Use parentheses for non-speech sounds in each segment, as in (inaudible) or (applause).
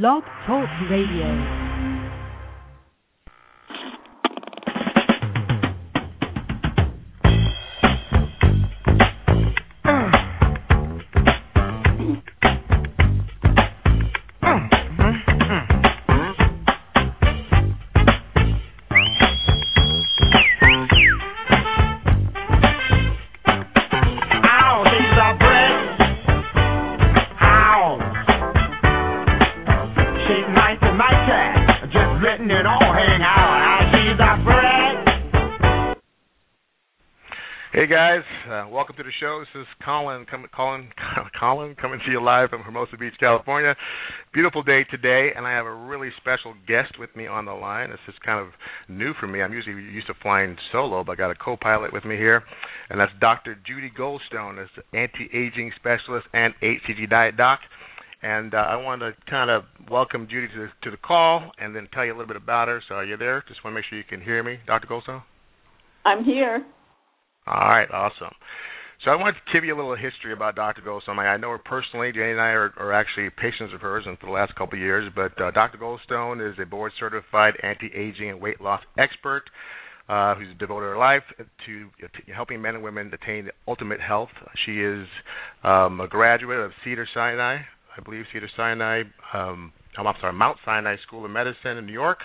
Blog Talk Radio. Show. This is Colin, coming, Colin, (laughs) Colin, coming to you live from Hermosa Beach, California. Beautiful day today, and I have a really special guest with me on the line. This is kind of new for me. I'm usually used to flying solo, but I got a co-pilot with me here, and that's Dr. Judi Goldstone, as anti-aging specialist and HCG diet doc. And uh, I want to kind of welcome Judi to the, to the call, and then tell you a little bit about her. So, are you there? Just want to make sure you can hear me, Dr. Goldstone. I'm here. All right, awesome. So I wanted to give you a little history about Dr. Goldstone. I know her personally. Jayne and I are, are actually patients of hers for the last couple of years. But uh, Dr. Goldstone is a board-certified anti-aging and weight loss expert uh, who's devoted her life to, to helping men and women attain ultimate health. She is um, a graduate of Cedar Sinai, I believe Cedar Sinai. Um, I'm sorry, Mount Sinai School of Medicine in New York,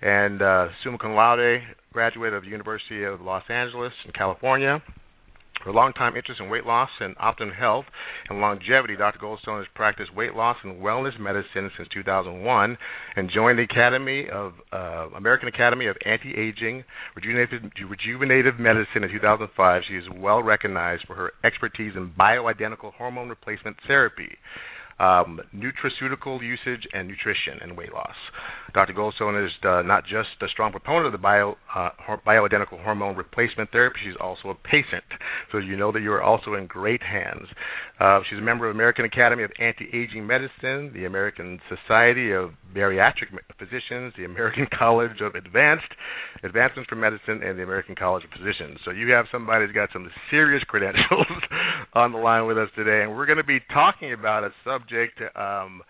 and uh, summa cum laude graduate of the University of Los Angeles in California. Her longtime interest in weight loss and optimum health and longevity, Dr. Goldstone has practiced weight loss and wellness medicine since 2001 and joined the Academy of uh, American Academy of Anti-Aging Rejuvenative, Rejuvenative Medicine in 2005. She is well recognized for her expertise in bioidentical hormone replacement therapy um, nutraceutical usage and nutrition and weight loss. Dr. Goldstone is uh, not just a strong proponent of the bio, uh, bioidentical hormone replacement therapy, she's also a patient. So you know that you are also in great hands. Uh, she's a member of the American Academy of Anti-Aging Medicine, the American Society of Bariatric Physicians, the American (laughs) College of Advanced Advancements for Medicine, and the American College of Physicians. So you have somebody who's got some serious (laughs) credentials on the line with us today, and we're going to be talking about a subject. Um,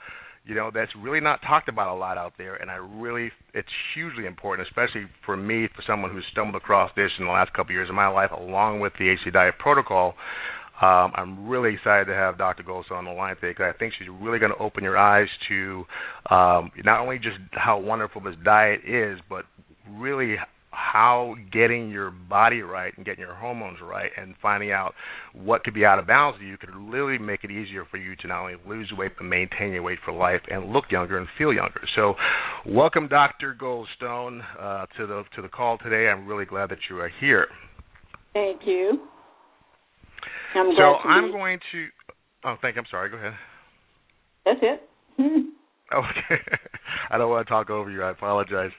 you know that's really not talked about a lot out there and i really it's hugely important especially for me for someone who's stumbled across this in the last couple of years of my life along with the ac diet protocol um, I'm really excited to have Dr. Goldstone on the line today because I think she's really going to open your eyes to um, not only just how wonderful this diet is, but really how getting your body right and getting your hormones right and finding out what could be out of balance you could literally make it easier for you to not only lose weight but maintain your weight for life and look younger and feel younger. So, welcome, Dr. Goldstone, uh, to the to the call today. I'm really glad that you are here. Thank you. I'm so I'm be- going to. Oh, thank. you. I'm sorry. Go ahead. That's it. (laughs) Okay. (laughs) I don't want to talk over you. I apologize.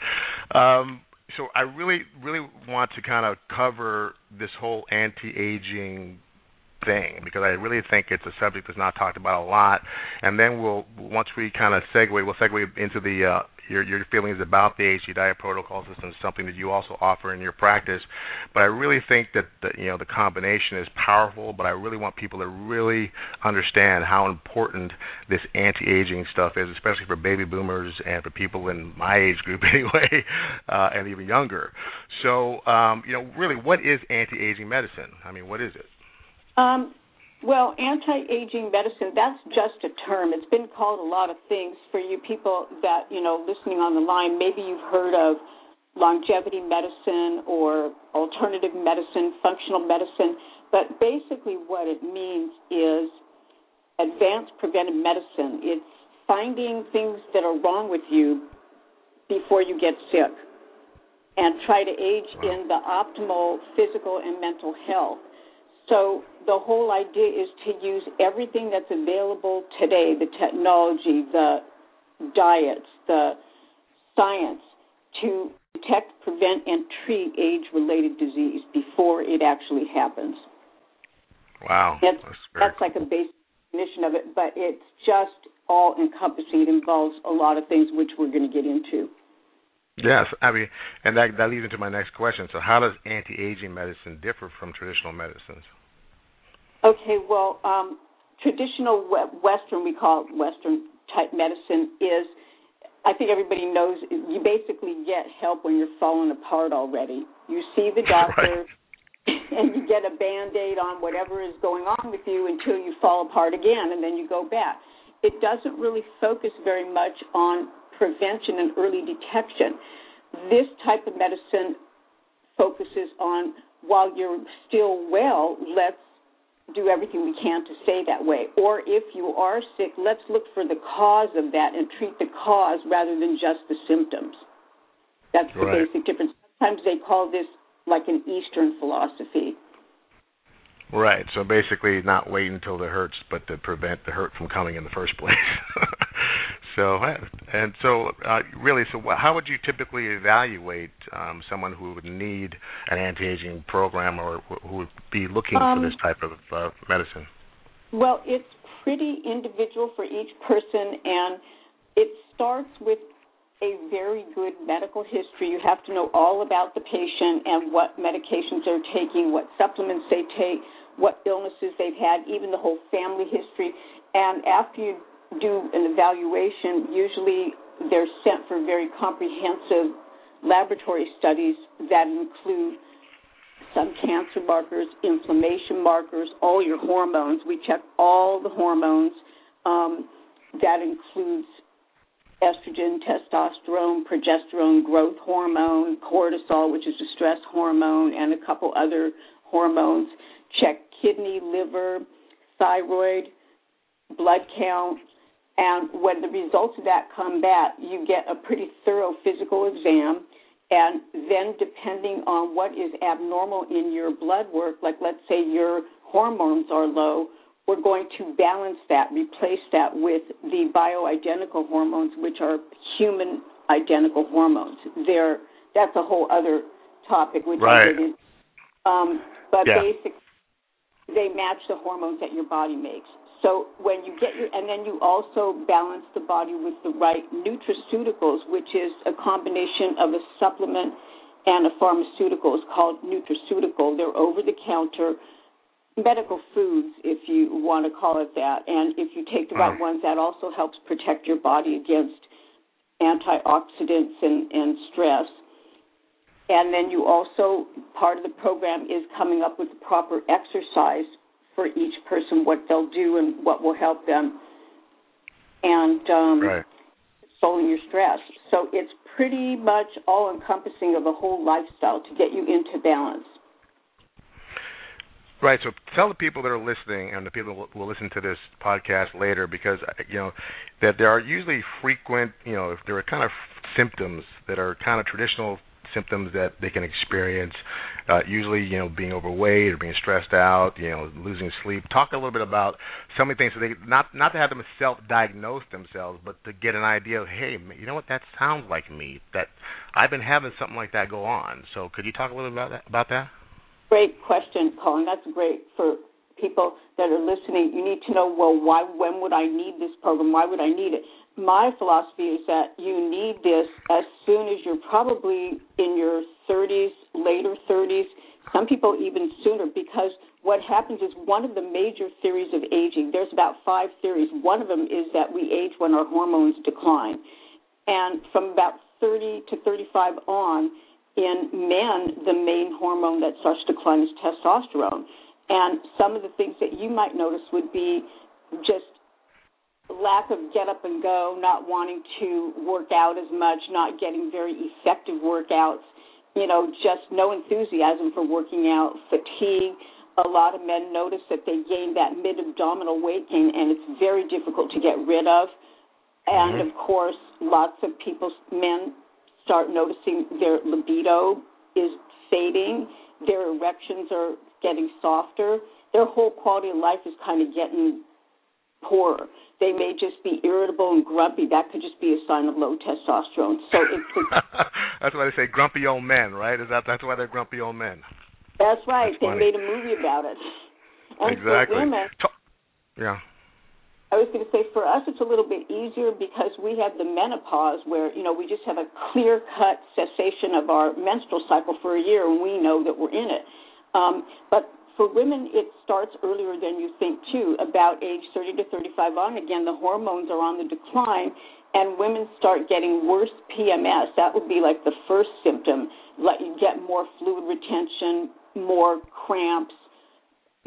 Um, so I really, really want to kind of cover this whole anti-aging thing because I really think it's a subject that's not talked about a lot. And then we'll once we kind of segue, we'll segue into the uh, your your feelings about the HG diet protocol system, is something that you also offer in your practice. But I really think that the, you know the combination is powerful. But I really want people to really understand how important this anti-aging stuff is, especially for baby boomers and for people in my age group (laughs) anyway, uh, and even younger. So um, you know, really, what is anti-aging medicine? I mean, what is it? Um, well, anti-aging medicine, that's just a term. It's been called a lot of things for you people that, you know, listening on the line, maybe you've heard of longevity medicine or alternative medicine, functional medicine, but basically what it means is advanced preventive medicine. It's finding things that are wrong with you before you get sick and try to age in the optimal physical and mental health. So the whole idea is to use everything that's available today, the technology, the diets, the science, to detect, prevent, and treat age-related disease before it actually happens. Wow, That's very that's like a basic definition of it, but it's just all encompassing. It involves a lot of things which we're going to get into. Yes, I mean, and that that leads into my next question. So, how does anti-aging medicine differ from traditional medicines? Okay, well, um, traditional Western, we call it Western type medicine is I think everybody knows you basically get help when you're falling apart already. You see the doctor right. (laughs) and you get a band aid on whatever is going on with you until you fall apart again and then you go back. It doesn't really focus very much on prevention and early detection. This type of medicine focuses on while you're still well, let's do everything we can to stay that way. Or if you are sick, let's look for the cause of that and treat the cause rather than just the symptoms. That's the right. basic difference. Sometimes they call this like an Eastern philosophy. Right. So basically, not wait until it hurts, but to prevent the hurt from coming in the first place. (laughs) so, and so, uh, really, so how would you typically evaluate um, someone who would need an anti-aging program or who would be looking um, for this type of uh, medicine? Well, it's pretty individual for each person, and it starts with a very good medical history. You have to know all about the patient and what medications they're taking, what supplements they take, what illnesses they've had, even the whole family history. And after you do an evaluation, usually they're sent for very comprehensive laboratory studies that include some cancer markers, inflammation markers, all your hormones. We check all the hormones. Um, that includes estrogen, testosterone, progesterone, growth hormone, cortisol, which is a stress hormone, and a couple other hormones. Check kidney, liver, thyroid, blood count, and when the results of that come back, you get a pretty thorough physical exam. And then, depending on what is abnormal in your blood work, like let's say your hormones are low, we're going to balance that, replace that with the bioidentical hormones, which are human identical hormones. They're, that's a whole other topic, which right. I didn't. Um, but yeah. basically, they match the hormones that your body makes. So when you get your, and then you also balance the body with the right nutraceuticals, which is a combination of a supplement and a pharmaceutical. It's called nutraceutical. They're over the counter medical foods, if you want to call it that. And if you take the right mm. ones, that also helps protect your body against antioxidants and, and stress. And then you also, part of the program is coming up with the proper exercise for each person, what they'll do and what will help them, and um, right. controlling your stress. So it's pretty much all encompassing of a whole lifestyle to get you into balance. Right. So tell the people that are listening and the people who will, listen to this podcast later, because you know that there are usually frequent, you know, if there are kind of symptoms that are kind of traditional symptoms that they can experience. Uh, usually, you know, being overweight or being stressed out, you know, losing sleep. Talk a little bit about some of the things so they not not to have them self-diagnose themselves, but to get an idea of, hey, you know what, that sounds like me. That I've been having something like that go on. So could you talk a little bit about that? About that? Great question, Colin. That's great for people that are listening. You need to know, well, why, when would I need this program? Why would I need it? My philosophy is that you need this as soon as you're probably in your 30s, later 30s, some people even sooner, because what happens is one of the major theories of aging, there's about five theories. One of them is that we age when our hormones decline. And from about 30 to 35 on, in men, the main hormone that starts to decline is testosterone. And some of the things that you might notice would be just lack of get up and go, not wanting to work out as much, not getting very effective workouts, you know, just no enthusiasm for working out, fatigue. A lot of men notice that they gain that mid abdominal weight gain, and it's very difficult to get rid of. And mm-hmm. of course, lots of people, men start noticing their libido is fading, their erections are getting softer, their whole quality of life is kind of getting poorer. They may just be irritable and grumpy. That could just be a sign of low testosterone. So it's (laughs) that's why they say grumpy old men, right? Is that that's why they're grumpy old men? That's right. That's they funny. made a movie about it. And exactly. For women, yeah. I was going to say for us it's a little bit easier because we have the menopause where you know we just have a clear cut cessation of our menstrual cycle for a year and we know that we're in it. Um, but for women, it starts earlier than you think, too, about age 30 to 35 on. Again, the hormones are on the decline, and women start getting worse PMS. That would be like the first symptom. Like you get more fluid retention, more cramps,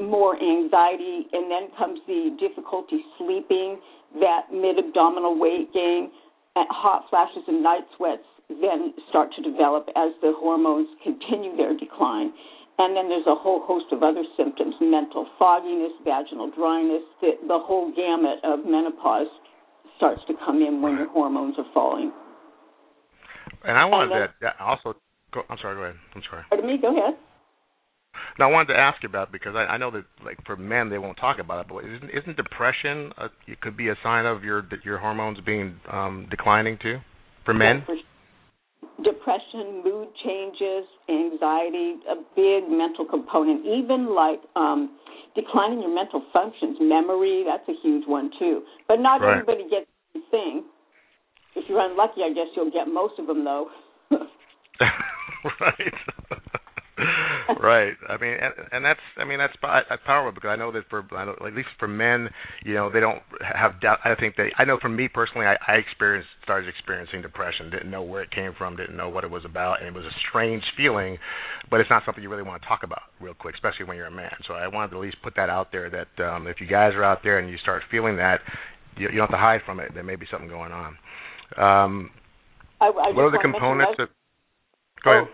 more anxiety, and then comes the difficulty sleeping, that mid abdominal weight gain, uh, hot flashes and night sweats then start to develop as the hormones continue their decline. And then there's a whole host of other symptoms mental fogginess, vaginal dryness, the, the whole gamut of menopause starts to come in when your hormones are falling. And I wanted and then, to also go, I'm sorry, go ahead. I'm sorry. Pardon me, go ahead. Now I wanted to ask you about because I, I know that like for men they won't talk about it, but isn't isn't depression a, it could be a sign of your your hormones being um declining too for men? for depression, mood changes, anxiety, a big mental component. Even like um declining your mental functions, memory, that's a huge one too. But not right. everybody gets the thing. If you're unlucky, I guess you'll get most of them though. (laughs) (laughs) right. (laughs) (laughs) right. I mean, and, and that's I mean that's powerful because I know that for I know, at least for men, you know, they don't have doubt. I think they. I know for me personally, I, I experienced started experiencing depression. Didn't know where it came from. Didn't know what it was about, and it was a strange feeling. But it's not something you really want to talk about real quick, especially when you're a man. So I wanted to at least put that out there that um, if you guys are out there and you start feeling that, you, you don't have to hide from it. There may be something going on. Um, I, I what are the components of? Go ahead.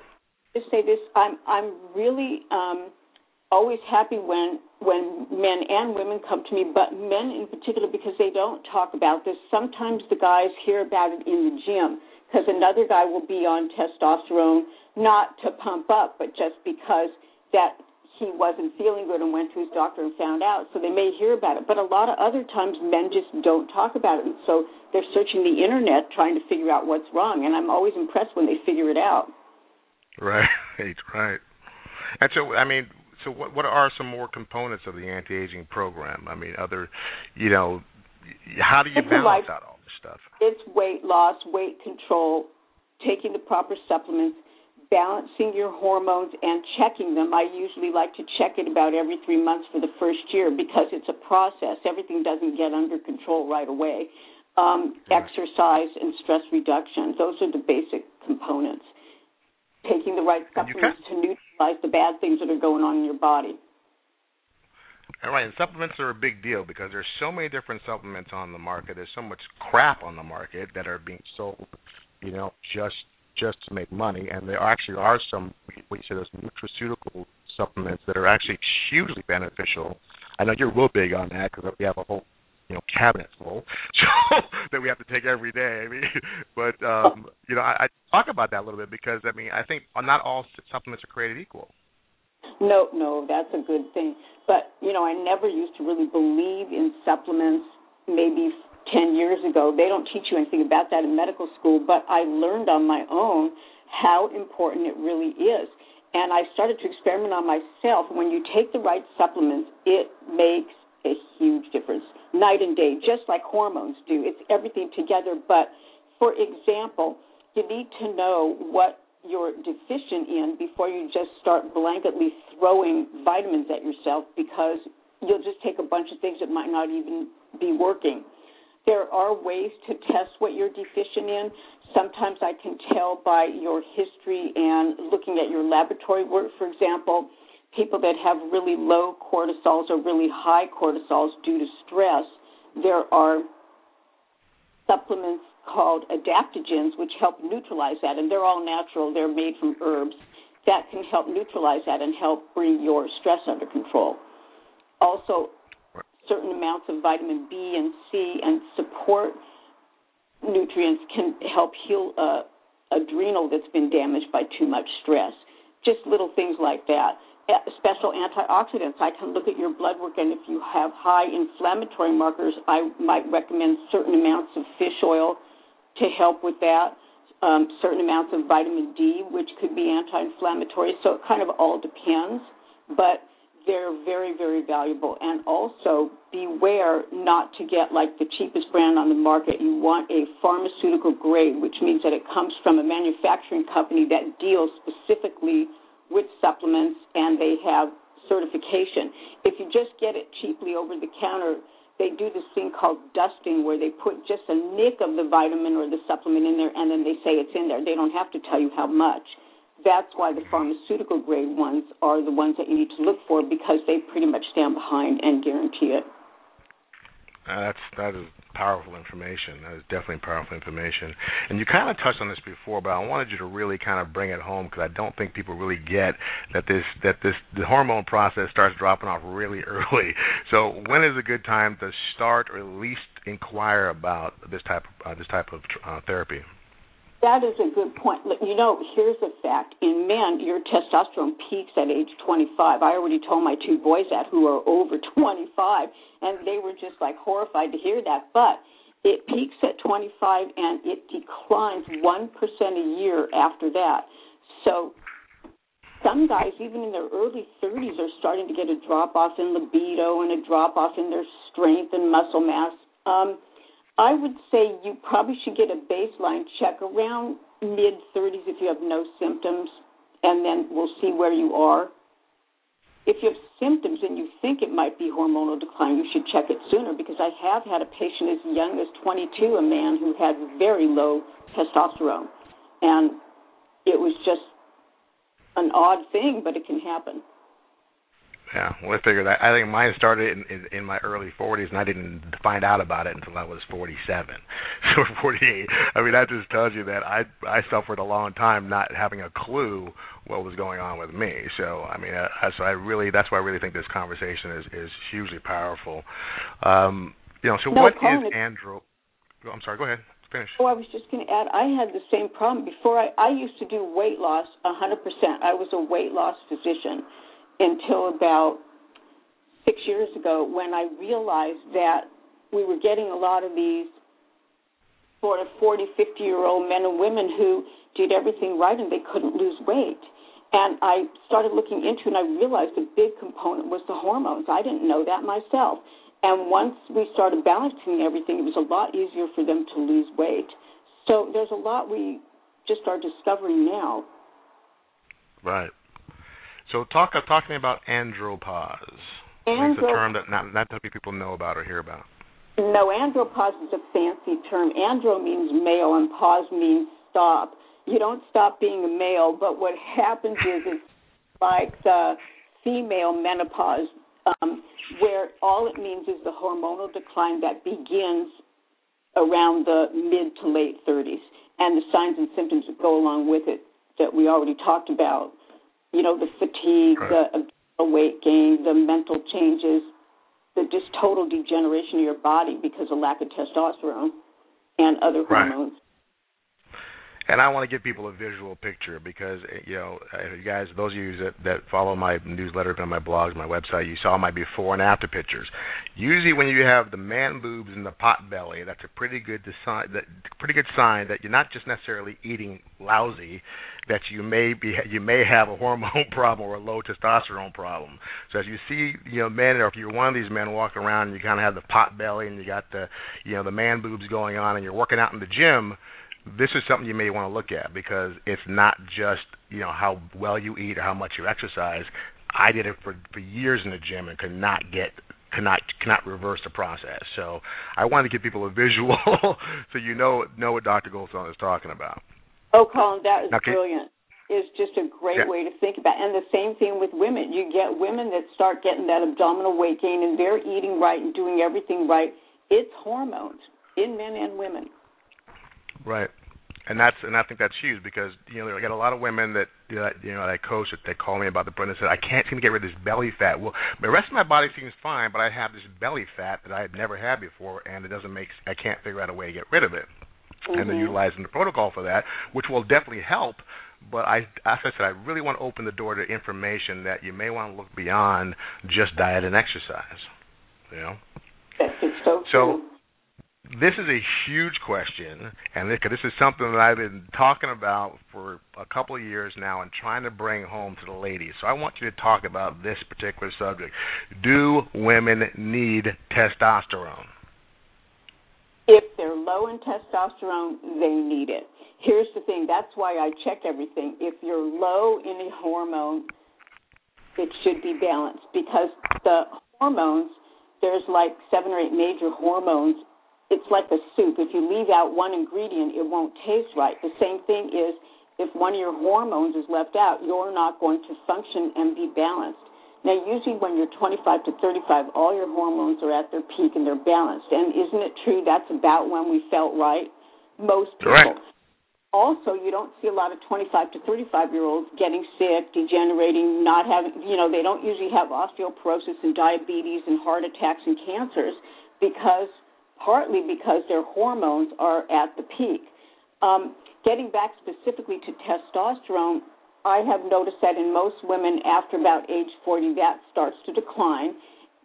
To say this. I'm I'm really um, always happy when when men and women come to me, but men in particular because they don't talk about this. Sometimes the guys hear about it in the gym because another guy will be on testosterone, not to pump up, but just because that he wasn't feeling good and went to his doctor and found out. So they may hear about it, but a lot of other times men just don't talk about it, and so they're searching the internet trying to figure out what's wrong. And I'm always impressed when they figure it out. Right, (laughs) right. And so, I mean, so what what are some more components of the anti-aging program? I mean, other, you know, how do you it's balance out all this stuff? It's weight loss, weight control, taking the proper supplements, balancing your hormones, and checking them. I usually like to check it about every three months for the first year because it's a process. Everything doesn't get under control right away. Um, Exercise and stress reduction; those are the basic components taking the right supplements to neutralize the bad things that are going on in your body. All right, and supplements are a big deal because there's so many different supplements on the market. There's so much crap on the market that are being sold, you know, just just to make money. And there actually are some what you say those nutraceutical supplements that are actually hugely beneficial. I know you're real big on that because we have a whole you know cabinet full (laughs) that we have to take every day. I mean, (laughs) but um, you know, I, I talk about that a little bit because I mean, I think not all supplements are created equal. No, no, that's a good thing. But you know, I never used to really believe in supplements. Maybe ten years ago, they don't teach you anything about that in medical school. But I learned on my own how important it really is. And I started to experiment on myself. When you take the right supplements, it makes a huge difference night and day, just like hormones do. It's everything together. But for example, you need to know what you're deficient in before you just start blanketly throwing vitamins at yourself because you'll just take a bunch of things that might not even be working. There are ways to test what you're deficient in. Sometimes I can tell by your history and looking at your laboratory work, for example people that have really low cortisols or really high cortisols due to stress, there are supplements called adaptogens which help neutralize that, and they're all natural. They're made from herbs that can help neutralize that and help bring your stress under control. Also, certain amounts of vitamin B and C and support nutrients can help heal uh, adrenal that's been damaged by too much stress. Just little things like that special antioxidants. I can look at your blood work, and if you have high inflammatory markers, I might recommend certain amounts of fish oil to help with that. Um, certain amounts of vitamin D, which could be anti-inflammatory. So it kind of all depends, but they're very, very valuable. And also beware not to get like the cheapest brand on the market. You want a pharmaceutical grade, which means that it comes from a manufacturing company that deals specifically with supplements, and they have certification. If you just get it cheaply over the counter, they do this thing called dusting where they put just a nick of the vitamin or the supplement in there and then they say it's in there. They don't have to tell you how much. That's why the pharmaceutical grade ones are the ones that you need to look for because they pretty much stand behind and guarantee it. Uh, that's that is powerful information. That is definitely powerful information. And you kind of touched on this before, but I wanted you to really kind of bring it home because I don't think people really get that this that this the hormone process starts dropping off really (laughs) early. So when is a good time to start or at least inquire about this type of uh, this type of uh, therapy? That is a good point. You know, here's a fact. In men, your testosterone peaks at age 25. I already told my two boys that who are over (laughs) 25, and they were just like horrified to hear that. But it peaks at 25 and it declines 1% a year after that. So some guys, even in their early 30s, are starting to get a drop off in libido and a drop off in their strength and muscle mass. Um, I would say you probably should get a baseline check around mid 30s if you have no symptoms, and then we'll see where you are. If you have symptoms and you think it might be hormonal decline, you should check it sooner because I have had a patient as young as 22, a man who had very low testosterone. And it was just an odd thing, but it can happen. Yeah, well, I figured that. I think mine started in, in in my early 40s, and I didn't find out about it until I was 47 (laughs) or 48. I mean, that just tells you that I I suffered a long time not having a clue what was going on with me. So, I mean, uh, so I really that's why I really think this conversation is is hugely powerful. Um, you know, so no, what is andro? I'm sorry. Go ahead. Finish. Oh, I was just going to add. I had the same problem before. I I used to do weight loss 100%. I was a weight loss physician until about six years ago when I realized that we were getting a lot of these sort of 40, 50 year old men and women who did everything right and they couldn't lose weight. And I started looking into it and I realized a big component was the hormones. I didn't know that myself. And once we started balancing everything, it was a lot easier for them to lose weight. So there's a lot we just are discovering now. Right. So talk talk to me about andropause. Andro- it's a term that not not many people know about or hear about. No, andropause is a fancy term. Andro means male and pause means stop. You don't stop being a male, but what happens is it's like the female menopause, um, where all it means is the hormonal decline that begins around the mid to late 30s, and the signs and symptoms that go along with it that we already talked about you know, the fatigue, right. the weight gain, the mental changes, the just total degeneration of your body because of lack of testosterone and other hormones. Right. And I want to give people a visual picture because eh, you know, uh, you guys, those of you that, that follow my newsletter and my blogs, my website, you saw my before and after pictures. Usually, when you have the man boobs and the pot belly, that's a pretty good sign. That pretty good sign that you're not just necessarily eating lousy, that you may be you may have a hormone (laughs) problem or a low testosterone problem. So as you see, you know, men, or if you're one of these men walking around and you kind of have the pot belly and you got the, you know, the man boobs going on, and you're working out in the gym, this is something you may want to look at because it's not just you know how well you eat or how much you exercise. I did it for for years in the gym and could not get cannot cannot reverse the process. So I wanted to give people a visual (laughs) so you know know what Dr. Goldstone is talking about. Oh, Colin, that is okay. brilliant. It's just a great yeah. way to think about. It. And the same thing with women. You get women that start getting that abdominal weight gain, and they're eating right and doing everything right. It's hormones in men and women. Right and that's and I think that's huge because you know I get a lot of women that you know, you know that I coach that they call me about the and said I can't seem to get rid of this belly fat. Well, the rest of my body seems fine, but I have this belly fat that I had never had before, and it doesn't make I can't figure out a way to get rid of it mm-hmm. and they're utilizing the protocol for that, which will definitely help. But I, as I said, I really want to open the door to information that you may want to look beyond just diet and exercise. You know. That's so, so this is a huge question, and this, this is something that I've been talking about for a couple of years now and trying to bring home to the ladies. So I want you to talk about this particular subject. Do women need testosterone? If they're low in testosterone, they need it. Here's the thing that's why I check everything. If you're low in a hormone, it should be balanced because the hormones, there's like seven or eight major hormones. It's like a soup. If you leave out one ingredient, it won't taste right. The same thing is if one of your hormones is left out, you're not going to function and be balanced. Now, usually when you're 25 to 35, all your hormones are at their peak and they're balanced. And isn't it true that's about when we felt right? Most people. Correct. Also, you don't see a lot of 25 to 35 year olds getting sick, degenerating, not having, you know, they don't usually have osteoporosis and diabetes and heart attacks and cancers because, partly because their hormones are at the peak. Um, getting back specifically to testosterone, I have noticed that in most women after about age 40, that starts to decline.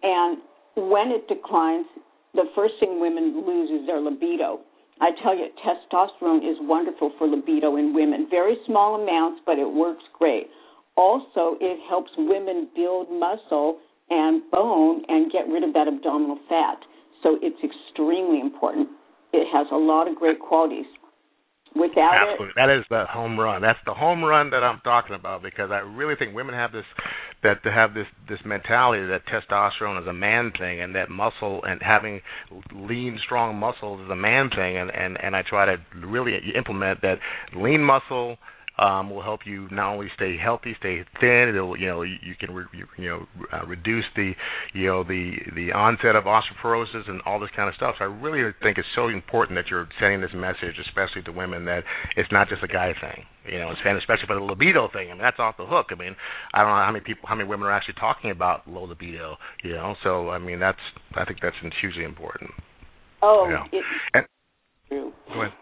And when it declines, the first thing women lose is their libido. I tell you, testosterone is wonderful for libido in women. Very small amounts, but it works great. Also, it helps women build muscle and bone and get rid of that abdominal fat. So it's extremely important. It has a lot of great qualities. Without Absolutely. it, that is the home run. That's the home run that I'm talking about because I really think women have this that to have this this mentality that testosterone is a man thing and that muscle and having lean strong muscles is a man thing and and and I try to really implement that lean muscle um, will help you not only stay healthy, stay thin. It'll you know you, you can re, you, you know uh, reduce the you know the the onset of osteoporosis and all this kind of stuff. So I really think it's so important that you're sending this message, especially to women, that it's not just a guy thing. You know, and especially for the libido thing. I mean, that's off the hook. I mean, I don't know how many people, how many women are actually talking about low libido. You know, so I mean, that's I think that's hugely important. oh, Yeah. it's And, true. go ahead.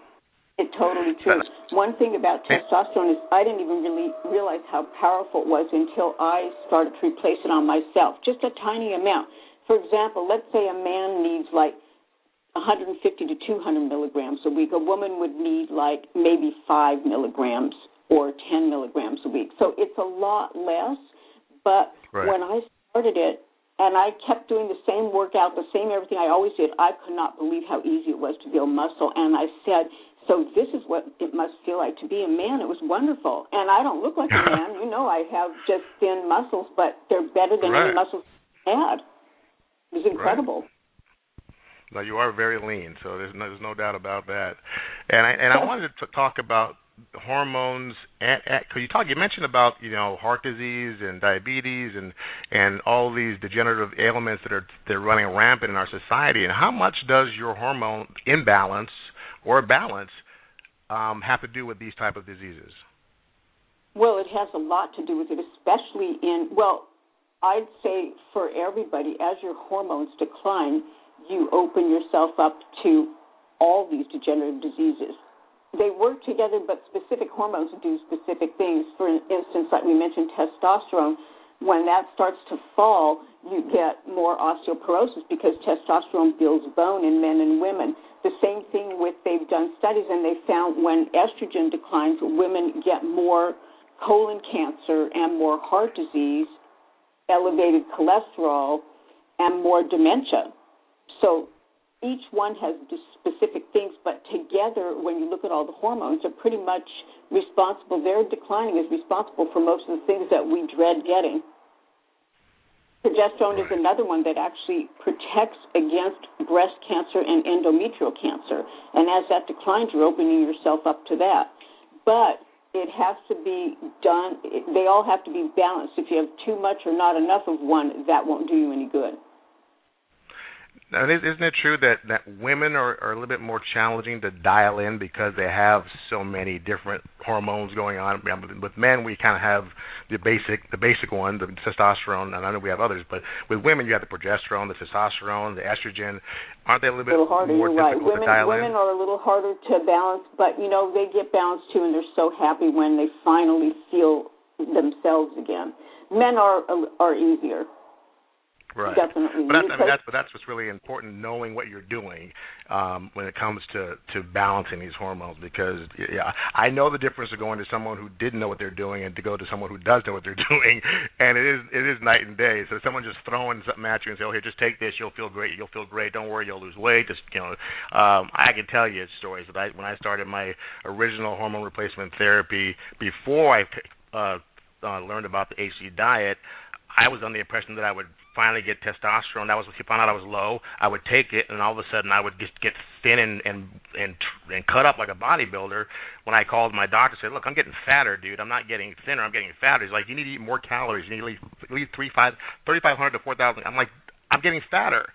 It totally true. One thing about testosterone is I didn't even really realize how powerful it was until I started to replace it on myself. Just a tiny amount. For example, let's say a man needs like 150 to 200 milligrams a week. A woman would need like maybe 5 milligrams or 10 milligrams a week. So it's a lot less. But Right. when I started it, and I kept doing the same workout, the same everything I always did, I could not believe how easy it was to build muscle. And I said, so this is what it must feel like to be a man. It was wonderful. And I don't look like a (laughs) man. You know, I have just thin muscles, but they're better than Right. any muscles I had. It was incredible. No, you are very lean, so there's no, there's no doubt about that. And I and I wanted to talk about hormones. And, and, cause you talk, you mentioned about you know heart disease and diabetes and and all these degenerative ailments that are they're running rampant in our society. And how much does your hormone imbalance or balance um, have to do with these type of diseases? Well, it has a lot to do with it, especially in, well, I'd say for everybody, as your hormones decline, you open yourself up to all these degenerative diseases. They work together, but specific hormones do specific things. For instance, like we mentioned, testosterone, when that starts to fall, you get more osteoporosis because testosterone builds bone in men and women. The same thing with they've done studies and they found when estrogen declines, women get more colon cancer and more heart disease, elevated cholesterol, and more dementia. So each one has specific things, but together, when you look at all the hormones, are pretty much responsible. Their declining is responsible for most of the things that we dread getting. Progesterone is another one that actually protects against breast cancer and endometrial cancer. And as that declines, you're opening yourself up to that. But it has to be done, they all have to be balanced. If you have too much or not enough of one, that won't do you any good. Now, is- isn't it true that that women are, are a little bit more challenging to dial in because they have so many different hormones going on? With men, we kind of have the basic the basic one, the testosterone, and I know we have others, but with women, you have the progesterone, the testosterone, the estrogen. Aren't they a little A bit little harder, more you're right. difficult Women to dial women in? are a little harder to balance, but you know, they get balanced too and they're so happy when they finally feel themselves again. Men are are easier. Right. Definitely. But that's, I mean, that's but that's what's really important, knowing what you're doing um, when it comes to to balancing these hormones. Because yeah, I know the difference of going to someone who didn't know what they're doing and to go to someone who does know what they're (laughs) doing, and it is it is night and day. So someone just throwing something at you and say, "Oh, here, just take this. You'll feel great. You'll feel great. Don't worry, you'll lose weight." Just you know, um, I can tell you stories that I when I started my original hormone replacement therapy before I uh, uh, learned about the HC diet. I was under the impression that I would finally get testosterone. That was when she found out I was low. I would take it, and all of a sudden I would just get thin and and and and cut up like a bodybuilder. When I called my doctor, said, "Look, I'm getting fatter, dude. I'm not getting thinner. I'm getting fatter." He's like, "You need to eat more calories. You need to eat, eat three five thirty five hundred to four thousand. I'm like, I'm getting fatter.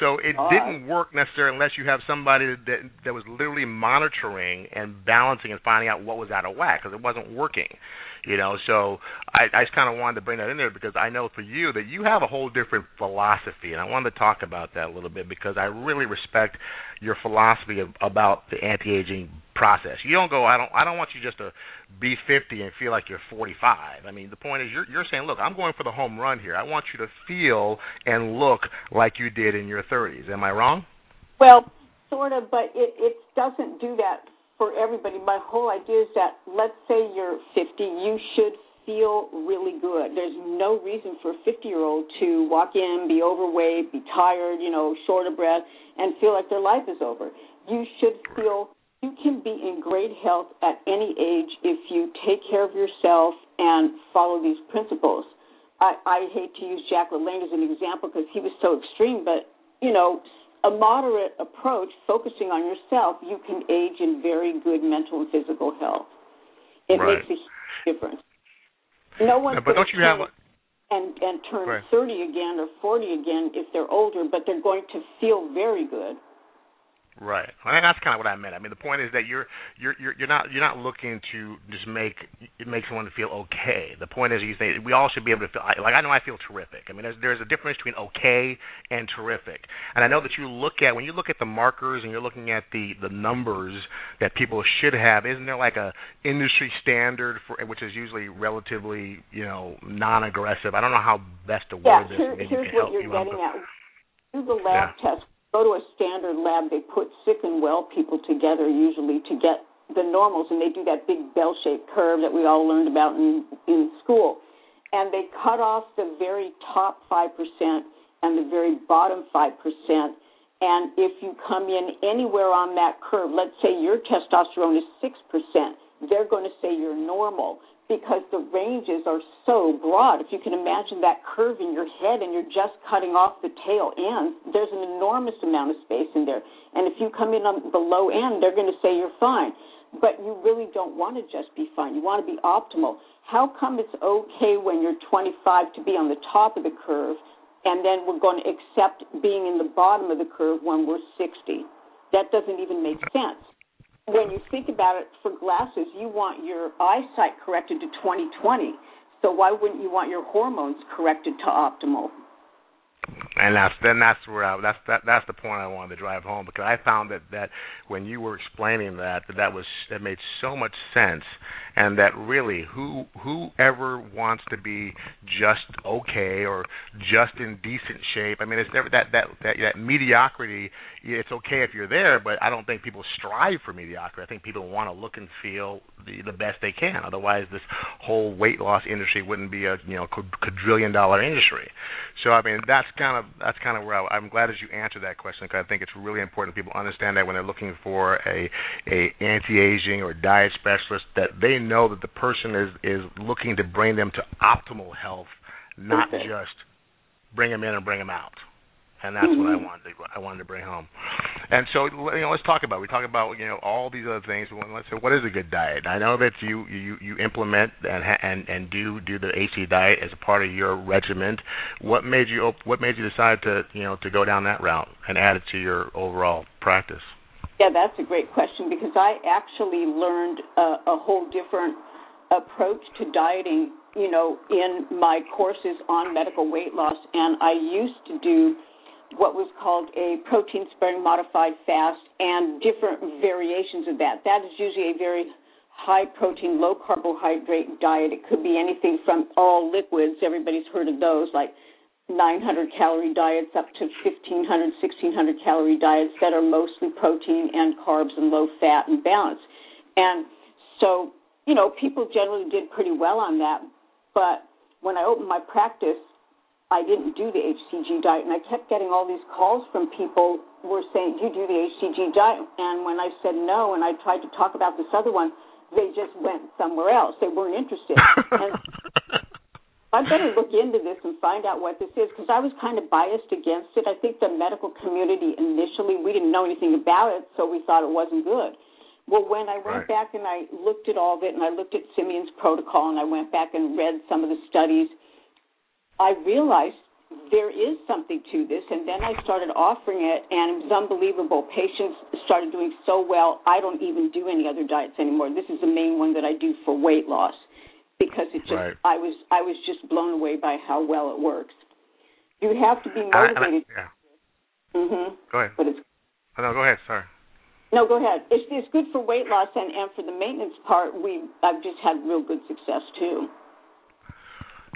So it didn't work necessarily unless you have somebody that that was literally monitoring and balancing and finding out what was out of whack because it wasn't working. You know, so I, I just kind of wanted to bring that in there because I know for you that you have a whole different philosophy, and I wanted to talk about that a little bit because I really respect your philosophy of, about the anti-aging process. You don't go, I don't, I don't want you just to be 50 and feel like you're 45. I mean, the point is, you're, you're saying, look, I'm going for the home run here. I want you to feel and look like you did in your 30s. Am I wrong? Well, sort of, but it, it doesn't do that for everybody. My whole idea is that let's say you're 50, you should feel really good. There's no reason for a 50 year old to walk in, be overweight, be tired, you know, short of breath, and feel like their life is over. You should feel you can be in great health at any age if you take care of yourself and follow these principles. I, I hate to use Jack LaLanne as an example because he was so extreme, but you know, a moderate approach, focusing on yourself, you can age in very good mental and physical health. It Right. makes a huge difference. No one No, but don't you have a- and and turn Right. 30 again or 40 again if they're older, but they're going to feel very good. Right. Well, and that's kind of what I meant. I mean, the point is that you're you're you're you're not you're not looking to just make make someone feel okay. The point is, you say we all should be able to feel like I know I feel terrific. I mean, there's there's a difference between okay and terrific. And I know that you look at when you look at the markers and you're looking at the the numbers that people should have. Isn't there like a industry standard for which is usually relatively you know non-aggressive? I don't know how best to Yeah, word this. here, here's what you're you getting at. Do the lab test. Go to a standard lab. They put sick and well people together usually to get the normals, and they do that big bell-shaped curve that we all learned about in in school. And they cut off the very top five percent and the very bottom five percent. And if you come in anywhere on that curve, let's say your testosterone is six percent, they're going to say you're normal because the ranges are so broad. If you can imagine that curve in your head and you're just cutting off the tail end, there's an enormous amount of space in there. And if you come in on the low end, they're going to say you're fine. But you really don't want to just be fine. You want to be optimal. How come it's okay when you're 25 to be on the top of the curve, and then we're going to accept being in the bottom of the curve when we're 60? That doesn't even make sense when you think about it for glasses, you want your eyesight corrected to 20/20. So why wouldn't you want your hormones corrected to optimal? and that's then that's where I, that's that that's the point I wanted to drive home because I found that that when you were explaining that that that was that made so much sense and that really who whoever wants to be just okay or just in decent shape I mean it's never that that that, that mediocrity it's okay if you're there but I don't think people strive for mediocrity. I think people want to look and feel the the best they can. Otherwise this whole weight loss industry wouldn't be a you know quadrillion dollar industry. So I mean that's kind of that's kind of where I, I'm glad that you answered that question because I think it's really important people understand that when they're looking for a a anti-aging or diet specialist that they know that the person is is looking to bring them to optimal health, not Okay. just bring them in and bring them out. And that's what I mm-hmm. wanted to I wanted to bring home. And so you know, let's talk about we talk about you know all these other things. Let's say what is a good diet? I know that you you you implement and and and do do the AC diet as a part of your regimen. What made you what made you decide to you know to go down that route and add it to your overall practice? Yeah, that's a great question because I actually learned a, a whole different approach to dieting, you know, in my courses on medical weight loss. And I used to do what was called a protein sparing modified fast and different variations of that. That is usually a very high protein, low carbohydrate diet. It could be anything from all liquids, everybody's heard of those, like 900 calorie diets up to 1500, 1600 calorie diets that are mostly protein and carbs and low fat and balance. And so, you know, people generally did pretty well on that. But when I opened my practice, I didn't do the HCG diet, and I kept getting all these calls from people were saying, "Do you do the HCG diet?" And when I said no, and I tried to talk about this other one, they just went somewhere else. They weren't interested. (laughs) and I better look into this and find out what this is because I was kind of biased against it. I think the medical community initially we didn't know anything about it, so we thought it wasn't good. Well, when I went right. back and I looked at all of it and I looked at Simeons' protocol and I went back and read some of the studies, I realized there is something to this. And then I started offering it, and it was unbelievable. Patients started doing so well. I don't even do any other diets anymore. This is the main one that I do for weight loss because it just right. I was I was just blown away by how well it works. You have to be I- I- motivated. yeah. mhm. Go ahead. But it's Oh, no, go ahead. Sorry. no, go ahead. It's it's good for weight loss and and for the maintenance part. We I've just had real good success too.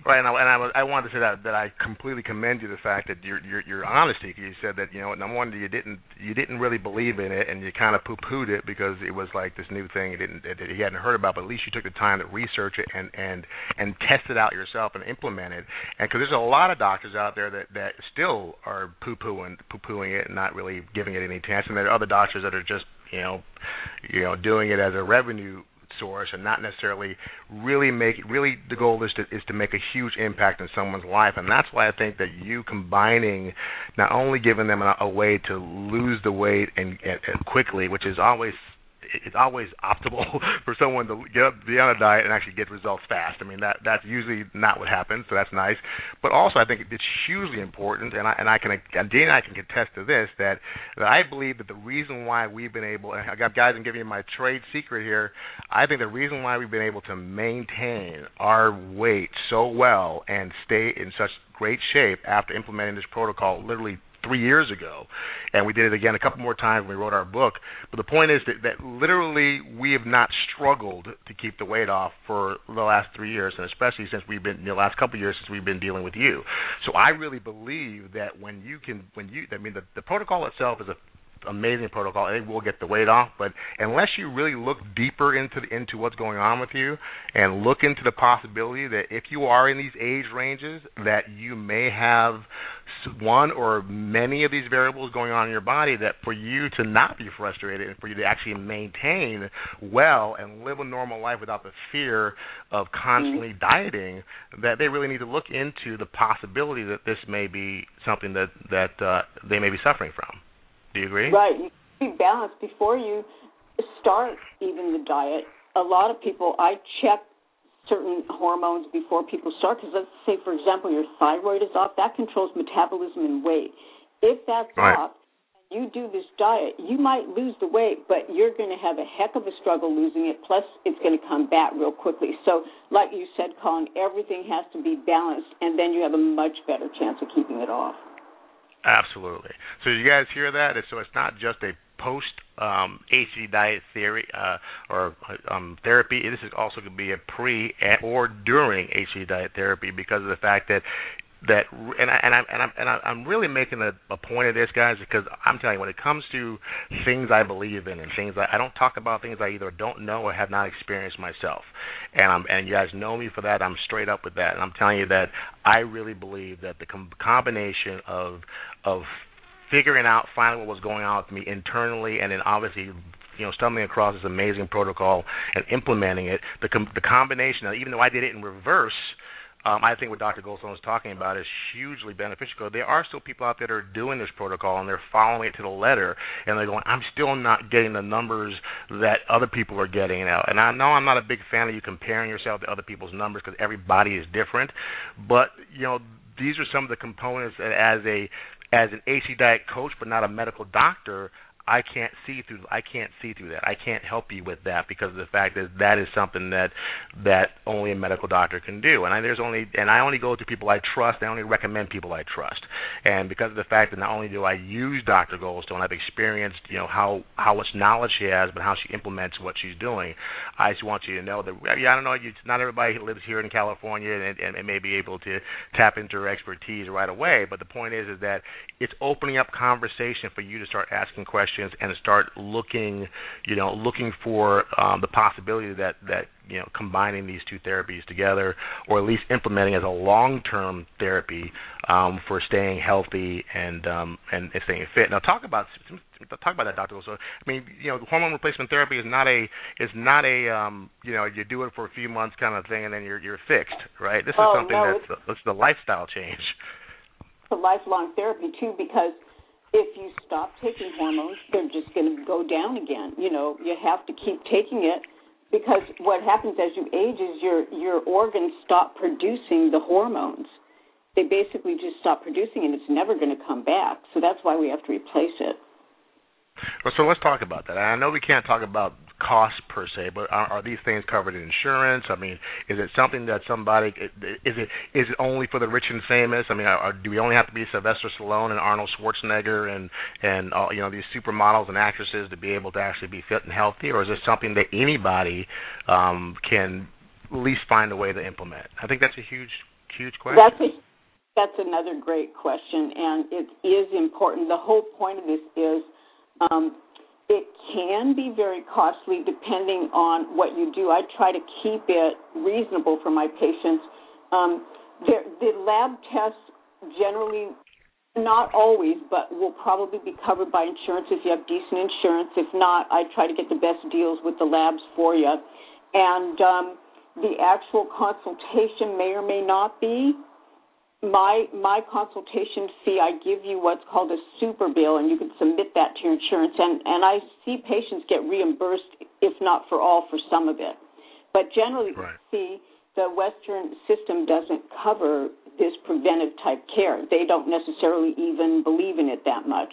Right, and I, and I, I wanted to say that that I completely commend you the fact that your your your honesty. You said that you know number one you didn't you didn't really believe in it and you kind of poo pooed it because it was like this new thing you didn't that you hadn't heard about, but at least you took the time to research it and and and test it out yourself and implement it. And because there's a lot of doctors out there that that still are poo pooing poo pooing it and not really giving it any chance, and there are other doctors that are just you know you know doing it as a revenue source and not necessarily really make really the goal is to is to make a huge impact in someone's life. And that's why I think that you combining not only giving them a, a way to lose the weight and, and, and quickly which is always it's always optimal (laughs) for someone to get up, be on a diet and actually get results fast. I mean that that's usually not what happens, so that's nice. But also, I think it's hugely important, and I and I can and Dean and I can contest to this that that I believe that the reason why we've been able, and I got guys, I'm giving you my trade secret here. I think the reason why we've been able to maintain our weight so well and stay in such great shape after implementing this protocol literally three years ago, and we did it again a couple more times when we wrote our book. But the point is that, that literally we have not struggled to keep the weight off for the last three years, and especially since we've been the last couple of years since we've been dealing with you. So I really believe that when you can, when you, I mean, the, the protocol itself is a amazing protocol. I think we'll get the weight off, but unless you really look deeper into the, into what's going on with you and look into the possibility that if you are in these age ranges, that you may have one or many of these variables going on in your body that for you to not be frustrated and for you to actually maintain well and live a normal life without the fear of constantly mm-hmm. dieting that they really need to look into the possibility that this may be something that that uh, they may be suffering from. Do you agree? Right. You be balanced before you start even the diet. A lot of people, I check certain hormones before people start because let's say, for example, your thyroid is off. That controls metabolism and weight. If that's right. off, you do this diet, you might lose the weight, but you're going to have a heck of a struggle losing it. Plus, it's going to come back real quickly. So, like you said, Colin, everything has to be balanced, and then you have a much better chance of keeping it off. Absolutely. So you guys hear that? So it's not just a post um, HCG diet theory uh, or um, therapy. This is also going to be a pre or during HCG diet therapy because of the fact that that and I and I and I'm and I'm really making a, a point of this, guys, because I'm telling you, when it comes to things I believe in and things I, I don't talk about things I either don't know or have not experienced myself, and I'm and you guys know me for that. I'm straight up with that, and I'm telling you that I really believe that the com- combination of of figuring out finally what was going on with me internally, and then obviously you know stumbling across this amazing protocol and implementing it. The com- the combination, of, even though I did it in reverse um, I think what Dr. Goldstone is talking about is hugely beneficial. There are still people out there that are doing this protocol and they're following it to the letter, and they're going, I'm still not getting the numbers that other people are getting. Now, and I know I'm not a big fan of you comparing yourself to other people's numbers because everybody is different, but you know these are some of the components that as a as an HCG diet coach, but not a medical doctor, I can't see through I can't see through that. I can't help you with that because of the fact that that is something that that only a medical doctor can do. And I there's only and I only go to people I trust. I only recommend people I trust. And because of the fact that not only do I use Dr. Goldstone, I've experienced you know how how much knowledge she has, but how she implements what she's doing. I just want you to know that yeah, I don't know. You, not everybody lives here in California and, and, and may be able to tap into her expertise right away. But the point is is that it's opening up conversation for you to start asking questions questions and start looking, you know, looking for um, the possibility that that you know combining these two therapies together, or at least implementing as a long-term therapy um, for staying healthy and um, and, staying fit. Now, talk about talk about that, Doctor. So, I mean, you know, hormone replacement therapy is not a is not a um, you know you do it for a few months kind of thing and then you're you're fixed, right? This is oh, something no, that's it's the lifestyle change. It's a lifelong therapy too because if you stop taking hormones, they're just going to go down again. You know, you have to keep taking it because what happens as you age is your your organs stop producing the hormones. They basically just stop producing, and it's never going to come back. So that's why we have to replace it. Well, so let's talk about that. I know we can't talk about cost per se, but are, are these things covered in insurance? I mean, is it something that somebody is it is it only for the rich and famous? I mean, are, do we only have to be Sylvester Stallone and Arnold Schwarzenegger and and all, you know these supermodels and actresses to be able to actually be fit and healthy, or is this something that anybody um, can at least find a way to implement? I think that's a huge huge question. That's a that's another great question, and it is important. The whole point of this is um, it can be very costly depending on what you do. I try to keep it reasonable for my patients. Um, the lab tests generally, not always, but will probably be covered by insurance if you have decent insurance. If not, I try to get the best deals with the labs for you. And um, the actual consultation may or may not be my my consultation fee i give you what's called a super bill and you can submit that to your insurance. And and i see patients get reimbursed if not for all for some of it. But generally right. see the western system doesn't cover this preventive type care. They don't necessarily even believe in it that much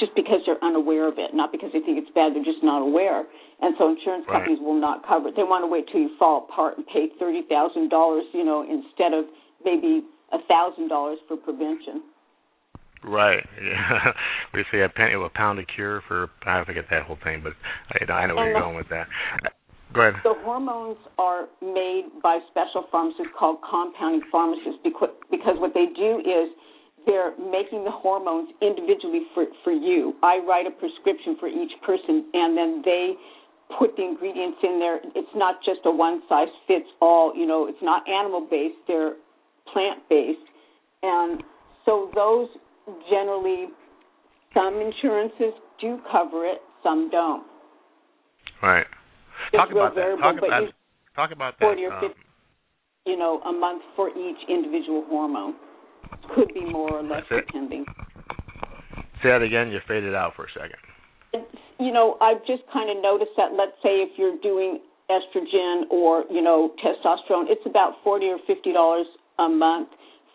just because they're unaware of it not because they think it's bad they're just not aware. And so insurance right. companies will not cover it. They want to wait till you fall apart and pay thirty thousand dollars you know instead of maybe a thousand dollars for prevention. Right. Yeah. (laughs) we say a penny, a pound a cure for. I forget that whole thing, but I, I know where and you're the, going with that. Go ahead. The hormones are made by special pharmacists called compounding pharmacists because, because what they do is they're making the hormones individually for for you. I write a prescription for each person, and then they put the ingredients in there. It's not just a one size fits all. You know, it's not animal based. They're plant based. And so those generally, some insurances do cover it, some don't. Right. Talk about that. Talk about, talk about that. 40 or 50, um, you know, a month for each individual hormone. Could be more or less depending. Say that again. You faded out for a second. It's, you know, I've just kind of noticed that. Let's say if you're doing estrogen or you know testosterone, it's about forty or fifty dollars a month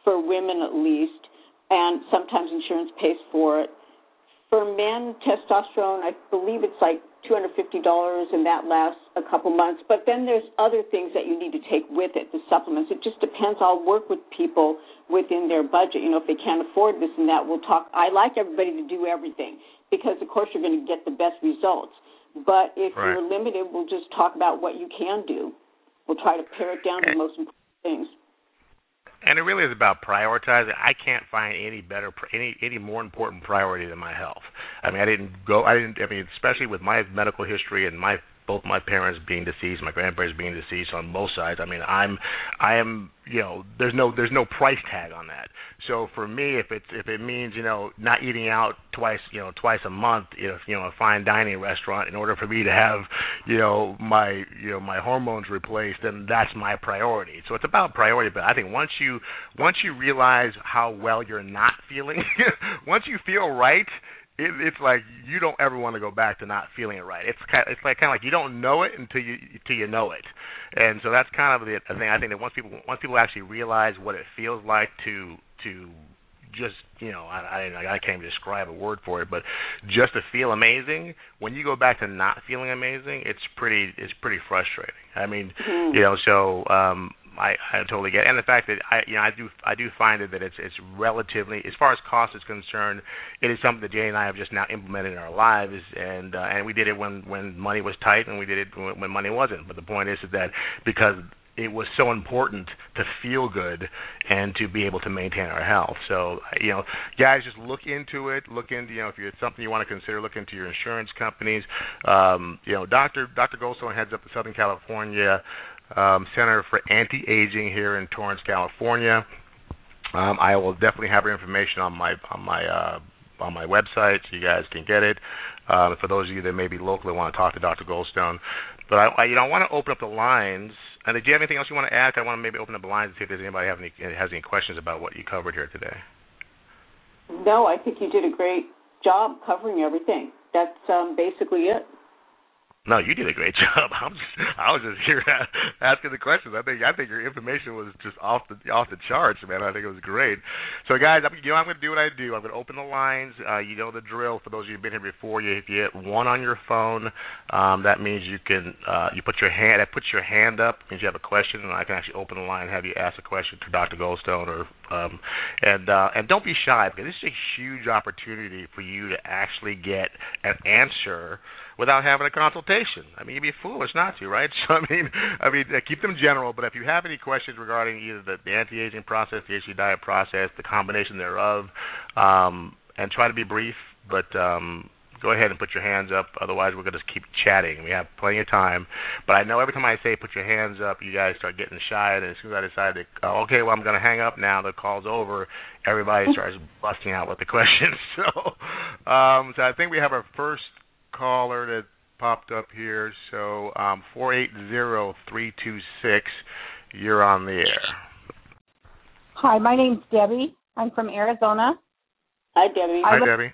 for women at least, and sometimes insurance pays for it. For men, testosterone, I believe it's like $250 and that lasts a couple months. But then there's other things that you need to take with it, the supplements. It just depends. I'll work with people within their budget. You know, if they can't afford this and that, we'll talk. I like everybody to do everything because, of course, you're going to get the best results. But if right. you're limited, we'll just talk about what you can do. We'll try to pare it down to the most important things and it really is about prioritizing. I can't find any better, any any more important priority than my health. I mean, I didn't go. I didn't. I mean, especially with my medical history and my both my parents being deceased, my grandparents being deceased on both sides. I mean, I'm, I am, you know, there's no there's no price tag on that. So for me, if it's if it means you know not eating out twice, you know, twice a month, if you know a fine dining restaurant, in order for me to have, you know, my you know my hormones replaced, then that's my priority. So it's about priority. But I think once you once you realize how well you're not feeling, (laughs) once you feel right it, it's like you don't ever want to go back to not feeling it right. It's kind, it's like kind of like you don't know it until you until you know it, and so that's kind of the thing. I think that once people once people actually realize what it feels like to to just you know I I, I can't even describe a word for it, but just to feel amazing. When you go back to not feeling amazing, it's pretty it's pretty frustrating. I mean, mm-hmm. you know, so um I, I totally get, it. and the fact that I, you know, I do, I do find it that it's, it's relatively, as far as cost is concerned, it is something that Jayne and I have just now implemented in our lives, and, uh, and we did it when, when money was tight, and we did it when, when money wasn't. But the point is, is that because it was so important to feel good and to be able to maintain our health. So, you know, guys, just look into it. Look into, you know, if it's something you want to consider, look into your insurance companies. Um, you know, Dr. Dr. Goldstone heads up the Southern California um, Center for Anti-Aging here in Torrance, California. Um, I will definitely have your information on my on my uh, on my website, so you guys can get it. Um, for those of you that may maybe locally want to talk to Dr. Goldstone, but I, I you know I want to open up the lines. And do you have anything else you want to add? I want to maybe open up the lines and see if there's anybody have any has any questions about what you covered here today. No, I think you did a great job covering everything. That's um, basically it. No, you did a great (laughs) job. I'm just, I was just here (laughs) asking the questions. I think I think your information was just off the off the charts, man. I think it was great. So, guys, I'm, you know I'm going to do what I do. I'm going to open the lines. Uh, you know the drill. For those of you who've been here before, you if you hit one on your phone, um, that means you can uh, you put your hand that puts your hand up means you have a question, and I can actually open the line and have you ask a question to Dr. Goldstone or um, and uh, and don't be shy because this is a huge opportunity for you to actually get an answer without having a consultation. I mean, you'd be foolish not to, right? (laughs) So I mean, I mean, uh, keep them general. But if you have any questions regarding either the, the anti-aging process, the HCG diet process, the combination thereof, um, and try to be brief, but um, go ahead and put your hands up. Otherwise, we're going to keep chatting. We have plenty of time. But I know every time I say put your hands up, you guys start getting shy. And as soon as I decide to, uh, okay, well, I'm going to hang up now, the call's over, everybody starts busting out with the (laughs) questions. So, um, so I think we have our first caller that popped up here. So um, four eight zero three two six. You're on the air. Hi, my name's Debbie. I'm from Arizona. Hi, Debbie. Hi, would, Debbie.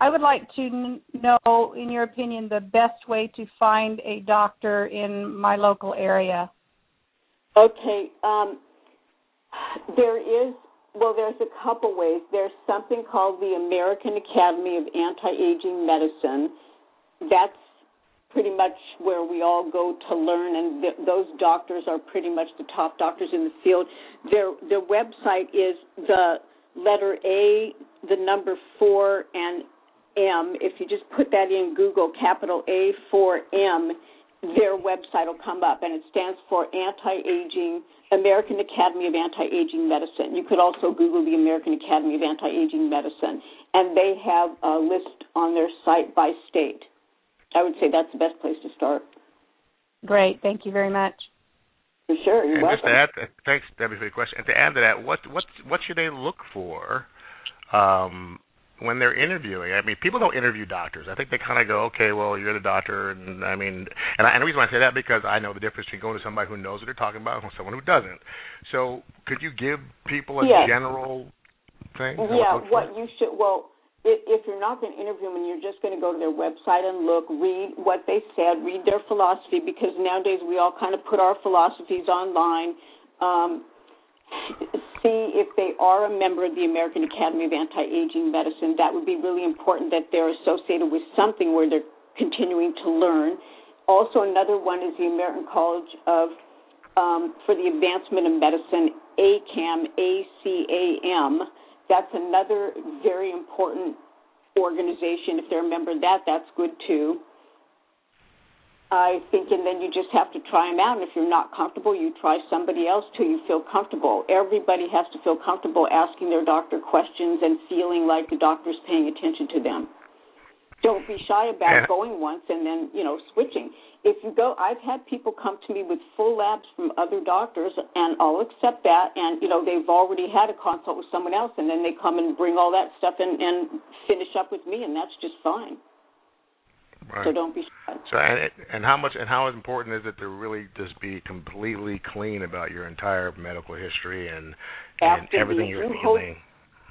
I would like to n- know, in your opinion, the best way to find a doctor in my local area. Okay. Um, there is well, there's a couple ways. There's something called the American Academy of Anti-Aging Medicine. That's pretty much where we all go to learn, and th- those doctors are pretty much the top doctors in the field. Their their website is the letter A, the number four, and M. If you just put that in Google, capital A four M, their website will come up, and it stands for Anti-Aging American Academy of Anti-Aging Medicine. You could also Google the American Academy of Anti-Aging Medicine, and they have a list on their site by state. I would say that's the best place to start. Great, thank you very much. For sure, you're and welcome. just to add, thanks, Debbie, for your question. And to add to that, what what what should they look for um, when they're interviewing. I mean, people don't interview doctors. I think they kind of go, okay, well, you're the doctor, and I mean, and, I, and the reason why I say that because I know the difference between going to somebody who knows what they're talking about and someone who doesn't. So, could you give people a Yes. general thing? Yeah, What- what you should well. If, if you're not going to interview them and you're just going to go to their website and look, read what they said, read their philosophy, because nowadays we all kind of put our philosophies online. Um, see if they are a member of the American Academy of Anti-Aging Medicine. That would be really important that they're associated with something where they're continuing to learn. Also, another one is the American College of um, for the Advancement of Medicine, ACAM, A-C-A-M. That's another very important organization. If they're a member of that, that's good too. I think, and then you just have to try them out. And if you're not comfortable, you try somebody else till you feel comfortable. Everybody has to feel comfortable asking their doctor questions and feeling like the doctor's paying attention to them. Don't be shy about going once and then, you know, switching. If you go, I've had people come to me with full labs from other doctors, and I'll accept that. And you know, they've already had a consult with someone else, and then they come and bring all that stuff and, and finish up with me, and that's just fine. Right. So don't be shy. So and and how much and how important is it to really just be completely clean about your entire medical history and and everything you you're hold-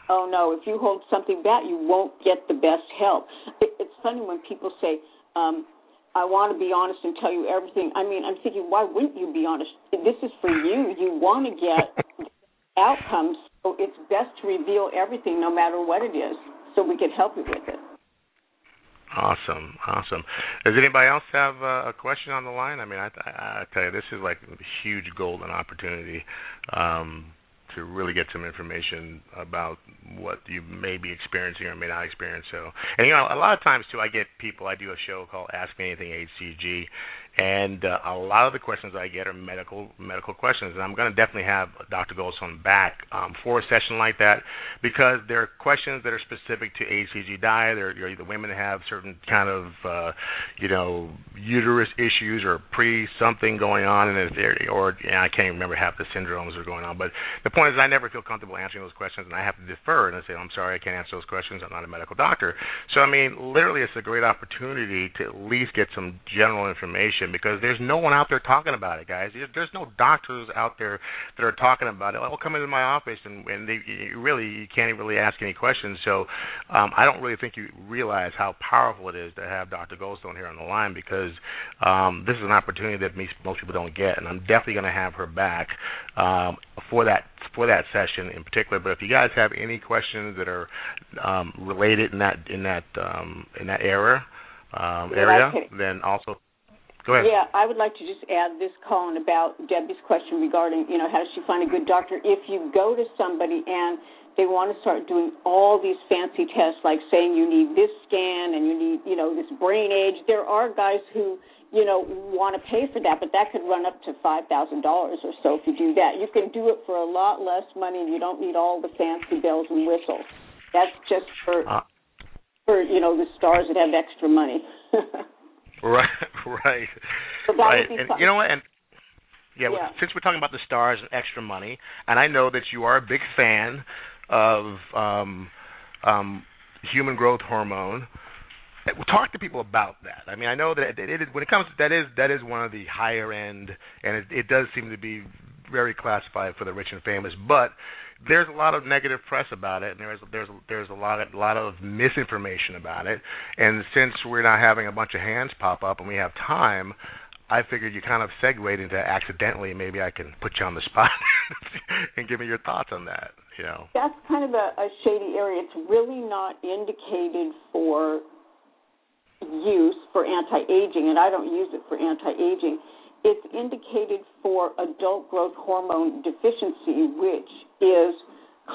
Oh no, if you hold something back, you won't get the best help. It, it's funny when people say, um, "I want to be honest and tell you everything." I mean, I'm thinking, why wouldn't you be honest? This is for you. You want to get (laughs) outcomes, so it's best to reveal everything, no matter what it is, so we can help you with it. Awesome, awesome. Does anybody else have uh, a question on the line? I mean, I, I, I tell you, this is like a huge golden opportunity um, to really get some information about what you may be experiencing or may not experience. So, and you know, a lot of times too, I get people. I do a show called Ask Me Anything HCG, and uh, a lot of the questions I get are medical medical questions, and I'm going to definitely have Dr. Goldstone back um, for a session like that because there are questions that are specific to HCG diet. Or you know, the women have certain kind of uh, you know uterus issues or pre something going on, and if or you know, I can't even remember half the syndromes that are going on. But the point is, I never feel comfortable answering those questions, and I have to defer and I say, I'm sorry, I can't answer those questions. I'm not a medical doctor. So I mean, literally, it's a great opportunity to at least get some general information because there's no one out there talking about it, guys. There's no doctors out there that are talking about it. Well, come into my office and, and they, you really you can't really ask any questions. So um, I don't really think you realize how powerful it is to have Dr. Goldstone here on the line because um, this is an opportunity that most people don't get, and I'm definitely going to have her back um, for that for that session in particular. But if you guys have any questions that are um, related in that in that um, in that era um, area, then also Go ahead. Yeah, I would like to just add this, Colin, about Debbie's question regarding, you know, how does she find a good doctor? If you go to somebody and they want to start doing all these fancy tests, like saying you need this scan and you need, you know, this brain age, there are guys who, you know, want to pay for that, but that could run up to five thousand dollars or so if you do that. You can do it for a lot less money, and you don't need all the fancy bells and whistles. That's just for, uh, for you know, the stars that have extra money. (laughs) Right, (laughs) right, so right. And you know what? And yeah, yeah. since we're talking about the stars and extra money, and I know that you are a big fan of um, um, human growth hormone. Talk to people about that. I mean, I know that it, it, when it comes to that is that is one of the higher end, and it, it does seem to be very classified for the rich and famous. But there's a lot of negative press about it, and there's there's there's a lot of a lot of misinformation about it. And since we're not having a bunch of hands pop up and we have time, I figured you kind of segued into accidentally. Maybe I can put you on the spot (laughs) and give me your thoughts on that. You know, that's kind of a, a shady area. It's really not indicated for use for anti-aging, and I don't use it for anti-aging it's indicated for adult growth hormone deficiency, which is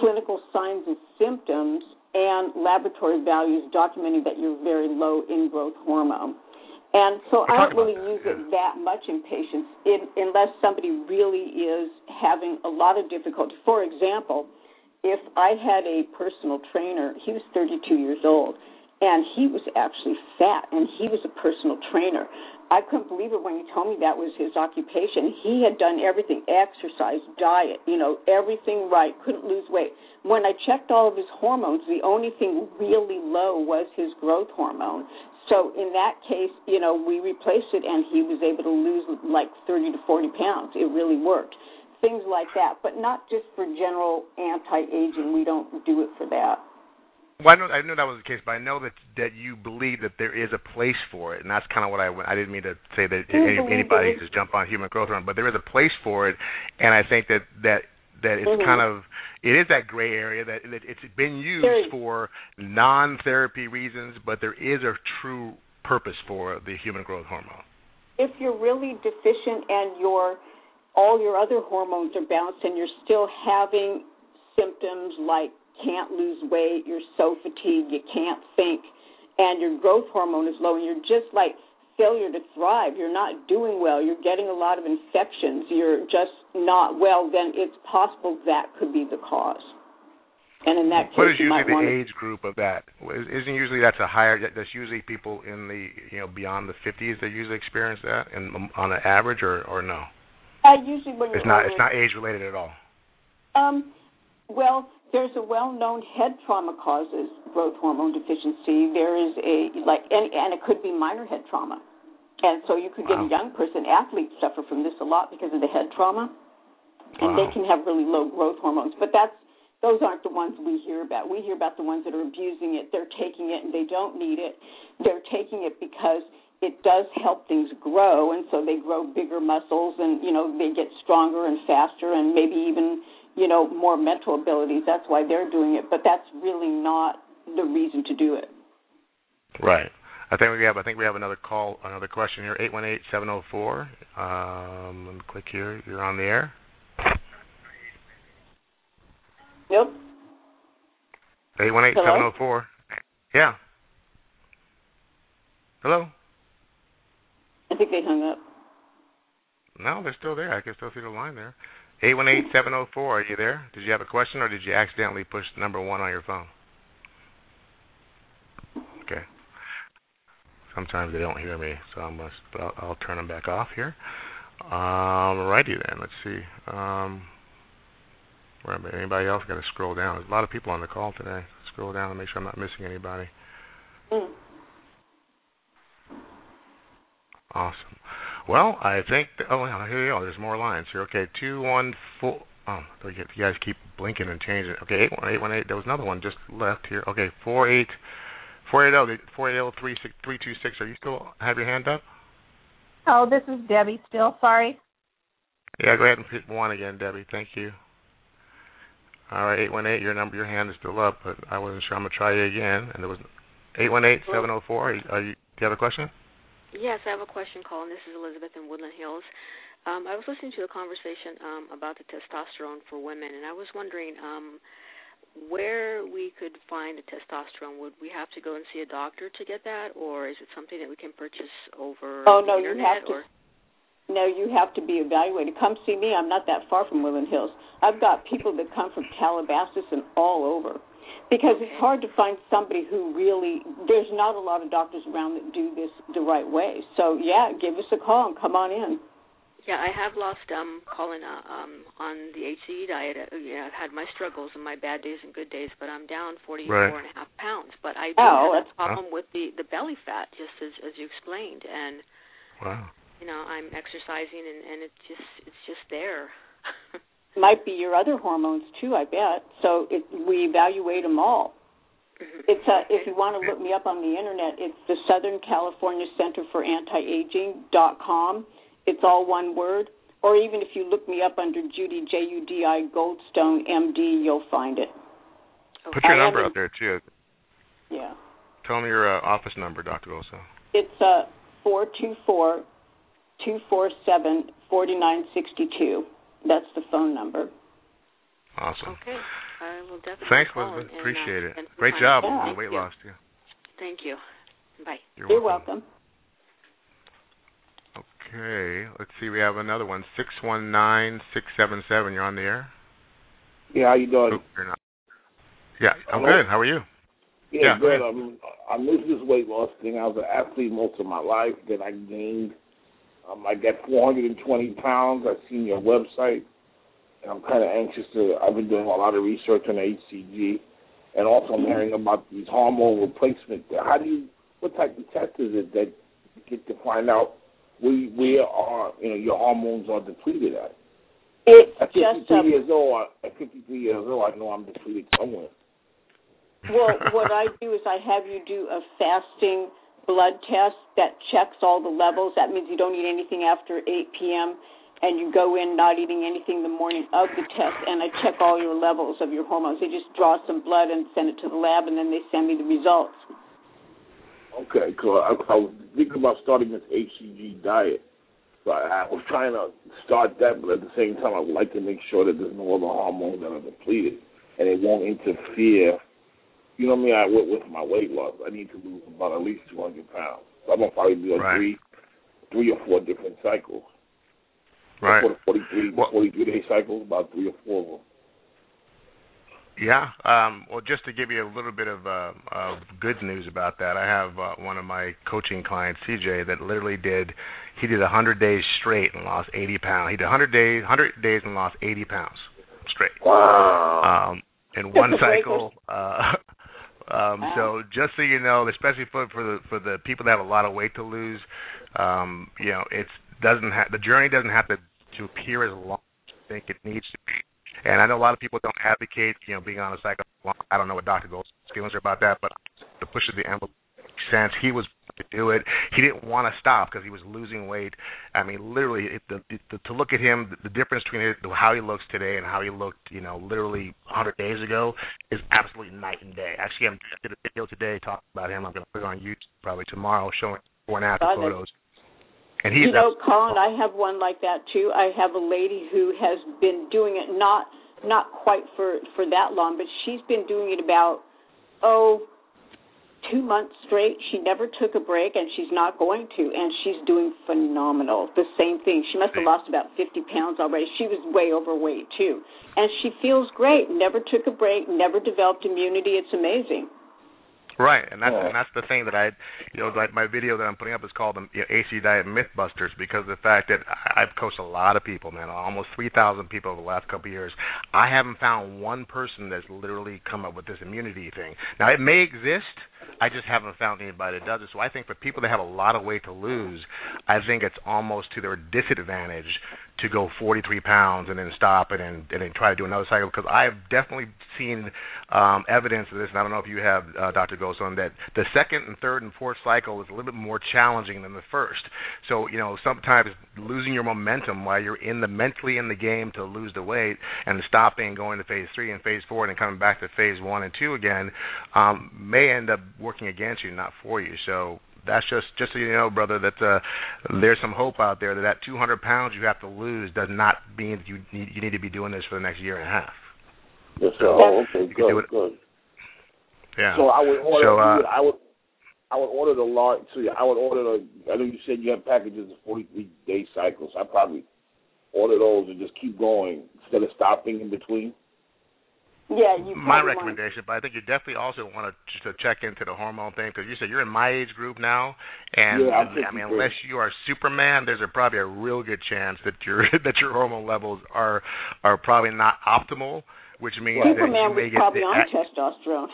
clinical signs and symptoms and laboratory values documenting that you're very low in growth hormone. And so I don't really use it that much in patients in, unless somebody really is having a lot of difficulty. For example, if I had a personal trainer, he was 32 years old, and he was actually fat, and he was a personal trainer. I couldn't believe it when he told me that was his occupation. He had done everything exercise, diet, you know, everything right, couldn't lose weight. When I checked all of his hormones, the only thing really low was his growth hormone. So in that case, you know, we replaced it and he was able to lose like 30 to 40 pounds. It really worked. Things like that, but not just for general anti aging. We don't do it for that. Well, I know I know that was the case, but I know that that you believe that there is a place for it, and that's kind of what I I didn't mean to say that any, anybody just jump on human growth hormone, but there is a place for it, and I think that that that it's mm-hmm. kind of it is that gray area that, that it's been used for non-therapy reasons, but there is a true purpose for the human growth hormone. If you're really deficient and your all your other hormones are balanced and you're still having symptoms like can't lose weight, you're so fatigued, you can't think, and your growth hormone is low, and you're just like failure to thrive. You're not doing well. You're getting a lot of infections. You're just not well. Then it's possible that could be the cause. And in that case, what is usually the wanna... age group of that? Isn't usually that's a higher? That's usually people in the you know beyond the 50s that usually experience that, and on an average, or or no? Uh, usually when it's not it's not age related at all. Um, well, there's a well-known head trauma causes growth hormone deficiency. There is a like, and, and it could be minor head trauma, and so you could wow. get a young person. Athletes suffer from this a lot because of the head trauma, and wow. they can have really low growth hormones. But that's those aren't the ones we hear about. We hear about the ones that are abusing it. They're taking it and they don't need it. They're taking it because it does help things grow, and so they grow bigger muscles, and you know they get stronger and faster, and maybe even you know, more mental abilities. That's why they're doing it, but that's really not the reason to do it. Right. I think we have. I think we have another call, another question here. Eight one eight seven zero four. Um, let me click here. You're on the air. Yep. Eight one eight seven zero four. Yeah. Hello. I think they hung up. No, they're still there. I can still see the line there. Eight one eight seven zero four. Are you there? Did you have a question, or did you accidentally push number one on your phone? Okay. Sometimes they don't hear me, so I must. But I'll, I'll turn them back off here. Alrighty then. Let's see. Um, where anybody else got to scroll down? There's a lot of people on the call today. Scroll down and make sure I'm not missing anybody. Mm. Awesome. Well, I think. That, oh, here you go. There's more lines here. Okay, two one four. Oh, you guys keep blinking and changing. Okay, eight one eight one eight. There was another one just left here. Okay, four eight four eight oh, zero four eight zero three six three two six. Are you still have your hand up? Oh, this is Debbie. Still sorry. Yeah, go ahead and pick one again, Debbie. Thank you. All right, eight one eight. Your number, your hand is still up, but I wasn't sure. I'm gonna try you again. And there was eight one eight seven zero four. Are you? Do you have a question? Yes, I have a question, Colin. This is Elizabeth in Woodland Hills. Um, I was listening to a conversation um, about the testosterone for women, and I was wondering um, where we could find the testosterone. Would we have to go and see a doctor to get that, or is it something that we can purchase over oh, the no, internet? you have or? to. No, you have to be evaluated. Come see me. I'm not that far from Woodland Hills. I've got people that come from Calabasas and all over because it's hard to find somebody who really there's not a lot of doctors around that do this the right way. So yeah give us a call and come on in. Yeah i have lost um colin uh, um on the HCG diet. Uh, yeah i've had my struggles and my bad days and good days but i'm down forty four right. four and a half pounds. But i do oh, have that's, a problem with the the belly fat just as as you explained. And wow. you know i'm exercising and and it's just it's just there (laughs) might be your other hormones too. I bet. So it, we evaluate them all. Mm-hmm. It's a, if you want to look me up on the internet, it's the Southern California Center for Anti-Aging dot com. It's all one word. Or even if you look me up under Judi J U D I Goldstone M.D., you'll find it. Put your I number out there too. Yeah. Tell me your uh, office number, Doctor Goldstone. It's uh four two four two four seven forty nine sixty two. That's the phone number. Awesome. okay i will definitely Thanks, call Elizabeth. and, and, Appreciate uh, it. Great job Yeah. on Thank weight you. loss too. thank you bye You're, You're welcome. Okay, let's see. We have another one. Six one nine six seven seven. You're on the air. Yeah, how you doing? Oop, you're not. Yeah, I'm Hello? good. How are you? Yeah, Yeah, good. ahead. I'm I'm new to this weight loss thing. I was an athlete most of my life. Then I gained. Um, I got 420 pounds. I've seen your website, and I'm kind of anxious to. I've been doing a lot of research on HCG, and also I'm hearing about these hormone replacement. How do you? What type of test is it that you get to find out where where are you know your hormones are depleted at? It's At just 53 a years old, at 53 years old, I know I'm depleted somewhere. well, what I do is I have you do a fasting blood test that checks all the levels. That means you don't eat anything after 8 p.m. and you go in not eating anything the morning of the test, and I check all your levels of your hormones. They just draw some blood and send it to the lab, and then they send me the results. Okay, cool. I, I was thinking about starting this HCG diet. I, I was trying to start that, but at the same time, I would like to make sure that there's no other hormones that are depleted and it won't interfere. You know what I mean? I, with, with my weight loss, I need to lose about at least 200 pounds. So I'm gonna probably do Right. three, three or four different cycles. Right. The 43, Well- 43 day cycles, about three or four of them. Yeah. Um, well, just to give you a little bit of, uh, of good news about that, I have uh, one of my coaching clients, CJ, that literally did. He did 100 days straight and lost 80 pounds. He did 100 days, 100 days and lost 80 pounds straight. Wow. Um, in one cycle. Uh, (laughs) um. So just so you know, especially for for the for the people that have a lot of weight to lose, um, you know, it's doesn't have the journey doesn't have to to appear as long as you think it needs to be. And I know a lot of people don't advocate, you know, being on a cycle. I don't know what Dr. Gold's feelings are about that, but the push of the envelope makes sense. He was to do it. He didn't want to stop because he was losing weight. I mean, literally, it, the, the, to look at him, the, the difference between his, how he looks today and how he looked, you know, literally 100 days ago is absolutely night and day. Actually, I'm, I did a video today talking about him. I'm going to put it on YouTube probably tomorrow, showing before and after Got it. photos. And he's you know, Colin, I have one like that too. I have a lady who has been doing it not not quite for for that long, but she's been doing it about oh two months straight. She never took a break, and she's not going to. And she's doing phenomenal. The same thing. She must have lost about 50 pounds already. She was way overweight too, and she feels great. Never took a break. Never developed immunity. It's amazing. Right, and that's and that's the thing that I, you know, like my video that I'm putting up is called the you know, HCG Diet Mythbusters because of the fact that I've coached a lot of people, man, almost 3,000 people over the last couple of years. I haven't found one person that's literally come up with this immunity thing. Now it may exist, I just haven't found anybody that does it. So I think for people that have a lot of weight to lose, I think it's almost to their disadvantage to go 43 pounds and then stop and, and then try to do another cycle because I've definitely seen um, evidence of this, and I don't know if you have, uh, Dr. Goldstone, that the second and third and fourth cycle is a little bit more challenging than the first. So, you know, sometimes losing your momentum while you're in the mentally in the game to lose the weight and stopping going to phase three and phase four and then coming back to phase one and two again um, may end up working against you, not for you. So that's just just so you know, brother, that uh, there's some hope out there that that 200 pounds you have to lose does not mean you need, you need to be doing this for the next year and a half. Yes, sir. Oh, okay, good, good. Yeah. So I would order. So, uh, I would. I would order the large. So I would order the. I know you said you have packages of 43 day cycles. I probably order those and just keep going instead of stopping in between. Yeah, you. My recommendation, but I think you definitely also want to just to check into the hormone thing because you said you're in my age group now, and Yeah, I mean, unless you are Superman, there's a, probably a real good chance that your (laughs) that your hormone levels are are probably not optimal, which means that Superman you may was get probably the, on testosterone.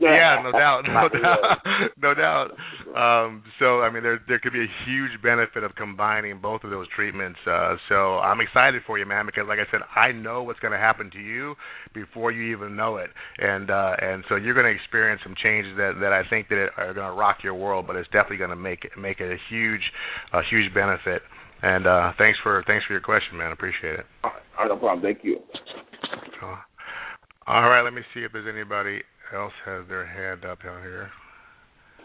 Yeah, no doubt, no (laughs) doubt, (laughs) no doubt. Um, so I mean, there there could be a huge benefit of combining both of those treatments. Uh, so I'm excited for you, man, because like I said, I know what's going to happen to you before you even know it, and uh, and so you're going to experience some changes that that I think that are going to rock your world, but it's definitely going to make it make it a huge a huge benefit. And uh, thanks for thanks for your question, man. I appreciate it. All right, no problem. Thank you. So, all right, let me see if there's anybody else has their hand up out here.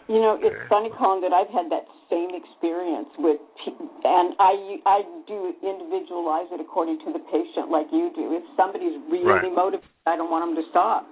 You know, it's Okay. funny, Colin, that I've had that same experience with, pe- and I I do individualize it according to the patient, like you do. If somebody's really Right. motivated, I don't want them to stop.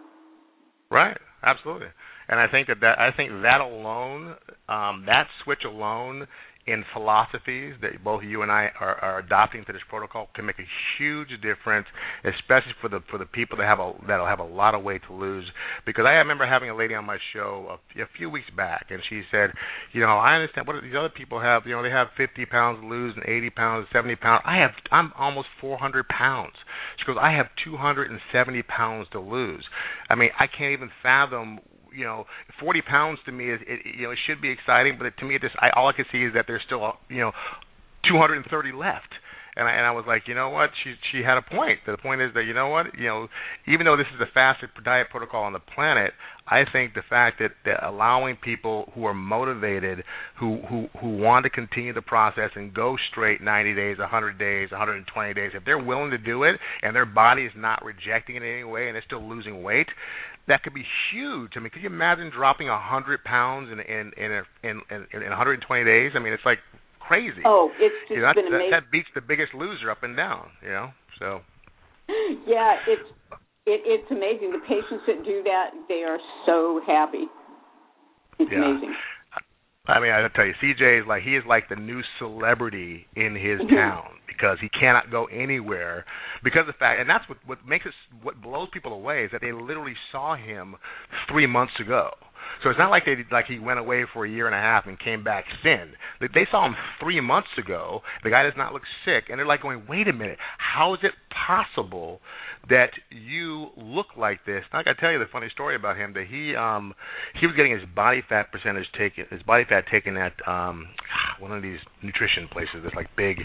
Right, absolutely. And I think that, that I think that alone, um, that switch alone in philosophies that both you and I are, are adopting to this protocol can make a huge difference, especially for the for the people that have a that'll have a lot of weight to lose. Because I remember having a lady on my show a, a few weeks back, and she said, you know, I understand what these other people have. You know, they have 50 pounds to lose and 80 pounds, 70 pounds. I have I'm almost 400 pounds. She goes, I have 270 pounds to lose. I mean, I can't even fathom you know, 40 pounds to me is, it, you know, it should be exciting, but to me, it just, I, all I can see is that there's still, you know, 230 left. And I, and I was like, you know what? She she had a point. The point is that you know what? You know, even though this is the fastest diet protocol on the planet, I think the fact that, that allowing people who are motivated, who who who want to continue the process and go straight 90 days, 100 days, 120 days, if they're willing to do it and their body is not rejecting it in any way and they're still losing weight, that could be huge. I mean, could you imagine dropping 100 pounds in in in in, in in 120 days? I mean, it's like crazy. Oh, it's just You know, that, been that, amazing. that beats the biggest loser up and down. You know, so yeah, it's it, it's amazing. The patients that do that, they are so happy. It's Yeah. amazing. I mean, I tell you, CJ is like he is like the new celebrity in his (laughs) town because he cannot go anywhere because of the fact, and that's what what makes it what blows people away is that they literally saw him three months ago. So it's not like they like he went away for a year and a half and came back thin. They, saw him three months ago. The guy does not look sick, and they're like going, "Wait a minute, how is it possible that you look like this?" And I got to tell you the funny story about him that he um he was getting his body fat percentage taken, his body fat taken at um one of these nutrition places. There's like big,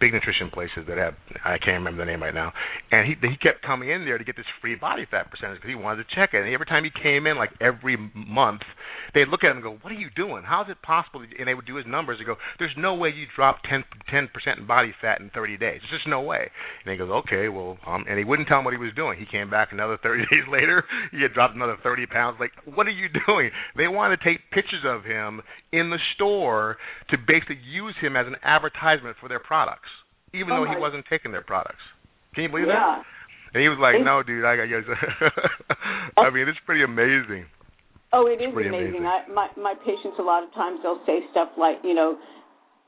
big nutrition places that have I can't remember the name right now. And he he kept coming in there to get this free body fat percentage because he wanted to check it. And every time he came in, like every month, they'd look at him and go, "What are you doing? How is it possible?" And they would do his numbers and go, "There's no way you drop 10 percent in body fat in 30 days. There's just no way." And he goes, "Okay, well," um, and he wouldn't tell him what he was doing. He came back another 30 (laughs) days later. He had dropped another 30 pounds. Like, what are you doing? They want to take pictures of him in the store to basically use him as an advertisement for their products, even Oh though he wasn't taking their products. Can you believe yeah. that? And he was like, "No, dude, I got." (laughs) I mean, it's pretty amazing. Oh, it is amazing. amazing. I, my my patients a lot of times they'll say stuff like, you know,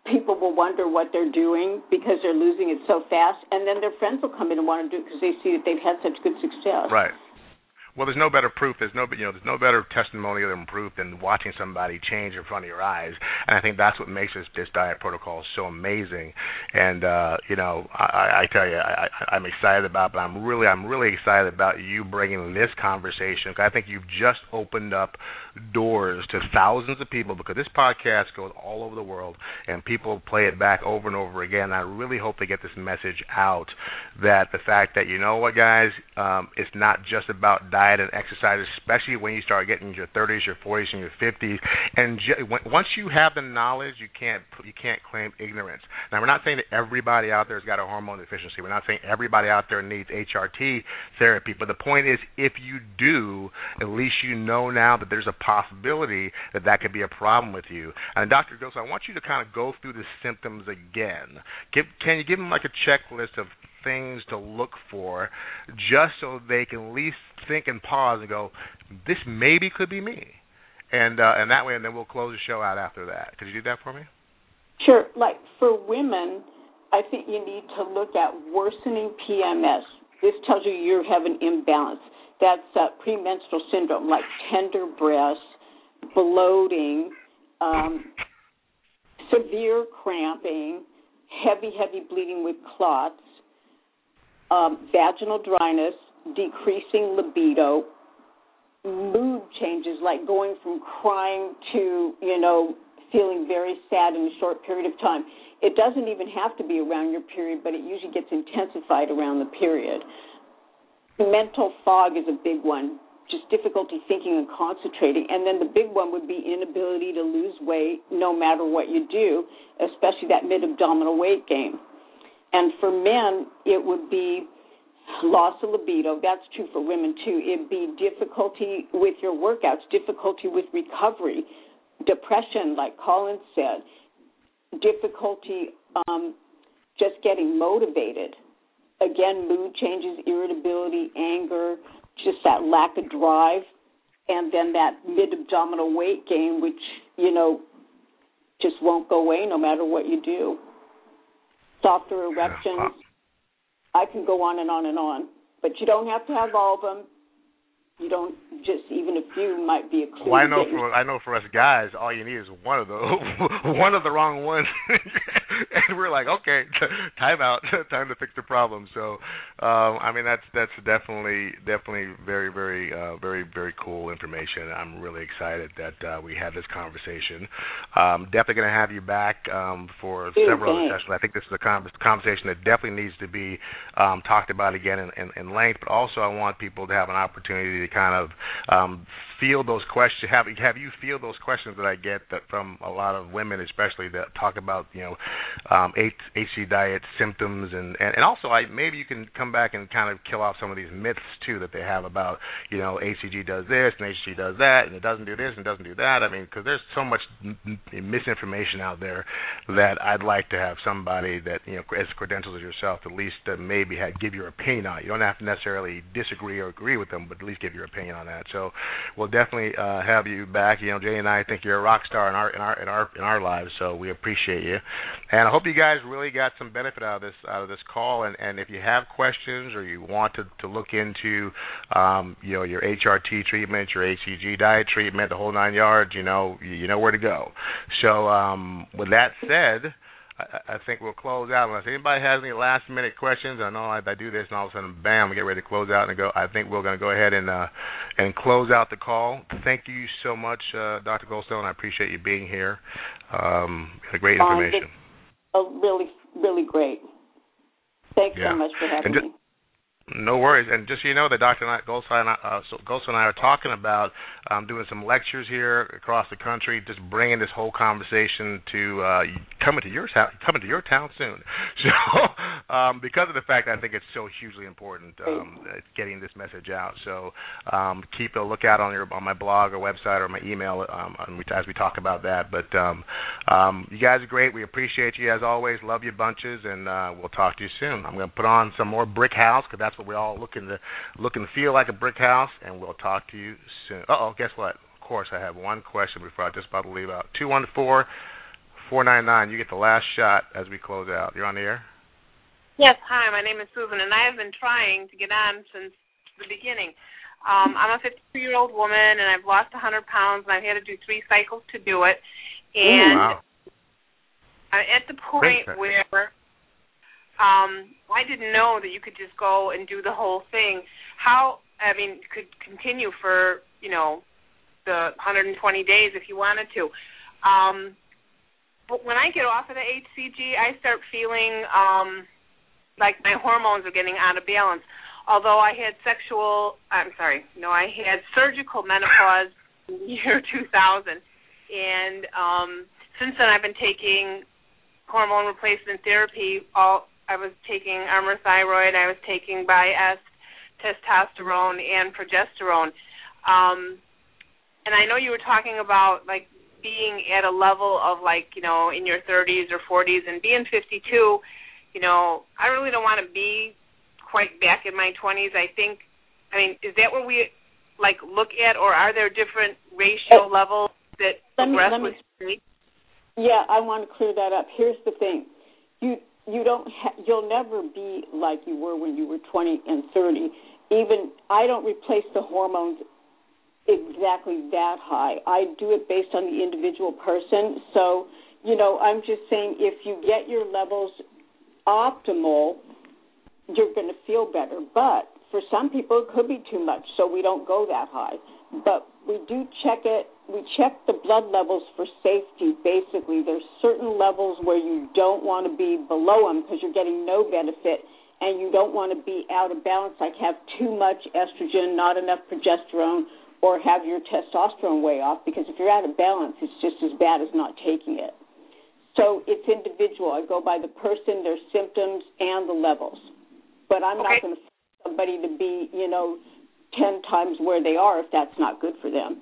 people will wonder what they're doing because they're losing it so fast, and then their friends will come in and want to do it because they see that they've had such good success. Right. Well, there's no better proof. There's no, you know, there's no better testimonial and proof than watching somebody change in front of your eyes. And I think that's what makes this this diet protocol so amazing. And uh, you know, I, I tell you, I, I'm excited about, but I'm really, I'm really excited about you bringing this conversation. Cause I think you've just opened up doors to thousands of people because this podcast goes all over the world and people play it back over and over again. I really hope they get this message out that the fact that you know what, guys, um, it's not just about diet diet and exercise, especially when you start getting your 30s, your 40s, and your 50s. And once you have the knowledge, you can't you can't claim ignorance. Now, we're not saying that everybody out there has got a hormone deficiency. We're not saying everybody out there needs HRT therapy. But the point is, if you do, at least you know now that there's a possibility that that could be a problem with you. And Dr. Goso, I want you to kind of go through the symptoms again. Give, can you give them like a checklist of things to look for just so they can at least think and pause and go, this maybe could be me. And uh, and that way, and then we'll close the show out after that. Could you do that for me? Sure. Like for women, I think you need to look at worsening PMS. This tells you you have an imbalance. That's uh, premenstrual syndrome, like tender breasts, bloating, um, severe cramping, heavy, heavy bleeding with clots, um, vaginal dryness, decreasing libido, mood changes like going from crying to, you know, feeling very sad in a short period of time. It doesn't even have to be around your period, but it usually gets intensified around the period. Mental fog is a big one, just difficulty thinking and concentrating. And then the big one would be inability to lose weight no matter what you do, especially that mid abdominal weight gain. And for men, it would be loss of libido. That's true for women too. It'd be difficulty with your workouts, difficulty with recovery, depression, like Colin said, difficulty um, just getting motivated. Again, mood changes, irritability, anger, just that lack of drive, and then that mid abdominal weight gain, which, you know, just won't go away no matter what you do softer erections. I can go on and on and on, but you don't have to have all of them you don't just even a few might be a clue. Well, I know for I know for us guys, all you need is one of those, (laughs) one of the wrong ones, (laughs) (laughs) and we're like, okay, (laughs) time out, (laughs) time to fix the problem. So, um, I mean, that's that's definitely definitely very very uh, very very cool information. I'm really excited that uh, we had this conversation. Um, definitely going to have you back um, for several other sessions. I think this is a con- conversation that definitely needs to be um, talked about again in, in, in length. But also, I want people to have an opportunity to kind of um, feel those questions. Have have you feel those questions that I get that from a lot of women, especially that talk about you know um, HC diet symptoms and, and and also I maybe you can come back and kind of kill off some of these myths too that they have about you know HCG does this and HCG does that and it doesn't do this and doesn't do that. I mean because there's so much misinformation out there that I'd like to have somebody that you know as credentials as yourself at least uh, maybe have, give your opinion on it. You don't have to necessarily disagree or agree with them, but at least give your opinion on that. So we'll definitely uh, have you back. You know, Jayne and I think you're a rock star in our in our in our in our lives, so we appreciate you. And I hope you guys really got some benefit out of this out of this call. And and if you have questions or you want to to look into um, you know your HRT treatment, your HCG diet treatment, the whole nine yards, you know you know where to go. So um, with that said. I, I think we'll close out unless anybody has any last minute questions. I know I, I do this and all of a sudden, bam, we get ready to close out and go. I think we're going to go ahead and uh, and close out the call. Thank you so much, uh, Dr. Goldstone. I appreciate you being here. Um, great information. Oh, really, really great. Thanks Yeah. so much for having And ju- me. No worries, and just so you know that Dr. Goldstone, uh, so Goldstone and I are talking about um, doing some lectures here across the country, just bringing this whole conversation to uh, coming to your town, coming to your town soon. (laughs) So, um, because of the fact that I think it's so hugely important, um, getting this message out. So, um, keep a lookout on your on my blog or website or my email um, as we talk about that. But um, um, you guys are great. We appreciate you as always. Love you bunches, and uh, we'll talk to you soon. I'm going to put on some more Brick House because that's what we all looking to look and feel like a brick house, and we'll talk to you soon. Uh oh, guess what? Of course, I have one question before I just about to leave out. Two one four four nine nine. You get the last shot as we close out. You're on the air. Yes. Hi, my name is Susan, and I have been trying to get on since the beginning. Um, I'm a 52 year old woman, and I've lost 100 pounds, and I've had to do three cycles to do it. And wow. I'm at the point where um, I didn't know that you could just go and do the whole thing. How I mean, could continue for you know the 120 days if you wanted to. Um, but when I get off of the HCG, I start feeling um, like my hormones are getting out of balance although I had sexual, I'm sorry, no, I had surgical menopause in the (laughs) year 2000, and um, since then I've been taking hormone replacement therapy. All I was taking Armour Thyroid, I was taking Biest, testosterone, and progesterone. Um, and I know you were talking about like being at a level of like you know in your 30s or 40s and being 52. You know, I really don't want to be quite back in my 20s. I think, I mean, is that what we like look at, or are there different ratio Uh, levels that let me- let me-? Yeah, I want to clear that up. Here's the thing: you you don't ha- you'll never be like you were when you were 20 and 30. Even I don't replace the hormones exactly that high. I do it based on the individual person. So, you know, I'm just saying if you get your levels optimal, you're going to feel better. But for some people, it could be too much, so we don't go that high. But we do check it. We check the blood levels for safety. Basically, there's certain levels where you don't want to be below them because you're getting no benefit, and you don't want to be out of balance, like have too much estrogen, not enough progesterone, or have your testosterone way off. Because if you're out of balance, it's just as bad as not taking it. So it's individual. I go by the person, their symptoms, and the levels. But I'm Okay. not going to force somebody to be, you know, ten times where they are if that's not good for them.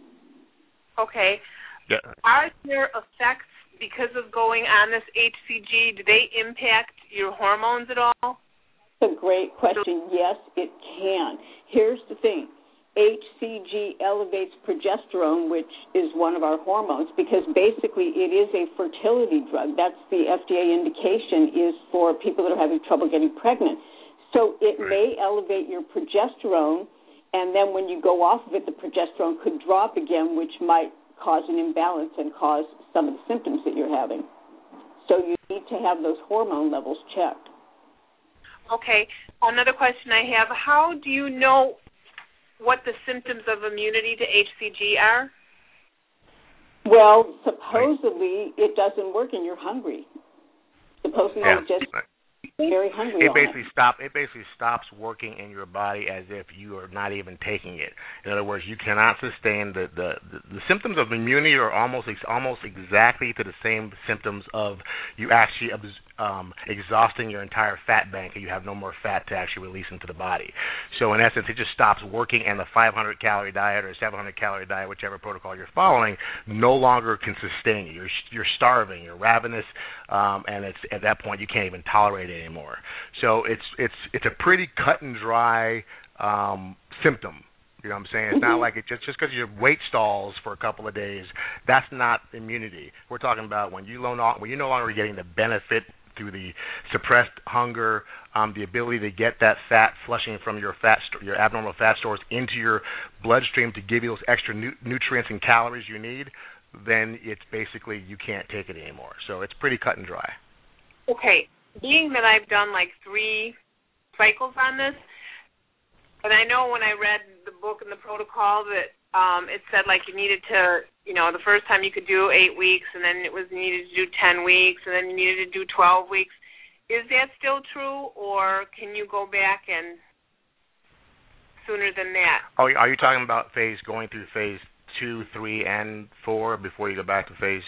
Okay. Yeah. Are there effects because of going on this HCG? Do they impact your hormones at all? That's a great question. Yes, it can. Here's the thing. HCG elevates progesterone, which is one of our hormones, because basically it is a fertility drug. That's the FDA indication is for people that are having trouble getting pregnant. So it may elevate your progesterone, and then when you go off of it, the progesterone could drop again, which might cause an imbalance and cause some of the symptoms that you're having. So you need to have those hormone levels checked. Okay. Another question I have: How do you know what the symptoms of immunity to HCG are? Well, supposedly it doesn't work and you're hungry. Supposedly Yeah. you're just very hungry. It basically stop. It basically stops working in your body as if you are not even taking it. In other words, you cannot sustain the the, the, the symptoms of immunity are almost ex, almost exactly to the same symptoms of you actually abs, um, exhausting your entire fat bank and you have no more fat to actually release into the body. So in essence, it just stops working, and the 500 calorie diet or 700 calorie diet, whichever protocol you're following, no longer can sustain you. You're you're starving. You're ravenous, um, and it's at that point you can't even tolerate it anymore. So it's it's it's a pretty cut and dry um, symptom. You know what I'm saying? It's not like it just just because your weight stalls for a couple of days. That's not immunity. We're talking about when you no when you're no longer getting the benefit through the suppressed hunger, um, the ability to get that fat flushing from your fat st- your abnormal fat stores into your bloodstream to give you those extra nu- nutrients and calories you need. Then it's basically you can't take it anymore. So it's pretty cut and dry. Okay. Being that I've done like three cycles on this, and I know when I read the book and the protocol that um it said like you needed to you know the first time you could do eight weeks and then it was needed to do ten weeks and then you needed to do twelve weeks is that still true or can you go back and sooner than that Oh, are you talking about phase going through phase two, three, and four before you go back to phase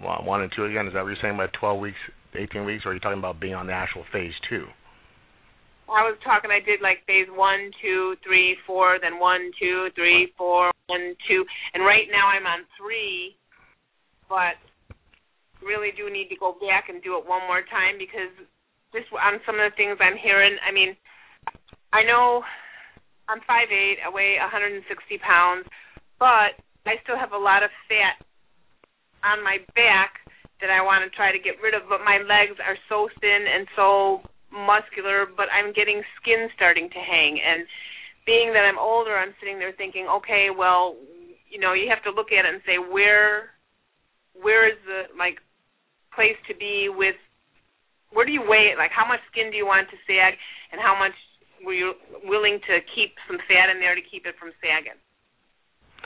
one and two again? Is that what you're saying about 12 weeks, 18 weeks, or are you talking about being on the actual phase two? I was talking. I did like phase one, two, three, four, then one, two, three, four, one, two, and right now I'm on three, but really do need to go back and do it one more time because just on some of the things I'm hearing. I mean, I know I'm five eight, I weigh 160 pounds, but I still have a lot of fat on my back that I want to try to get rid of, but my legs are so thin and so muscular, but I'm getting skin starting to hang. And being that I'm older, I'm sitting there thinking, okay, well, you know, you have to look at it and say where where is the like place to be with where do you weigh it? Like how much skin do you want to sag and how much were you willing to keep some fat in there to keep it from sagging?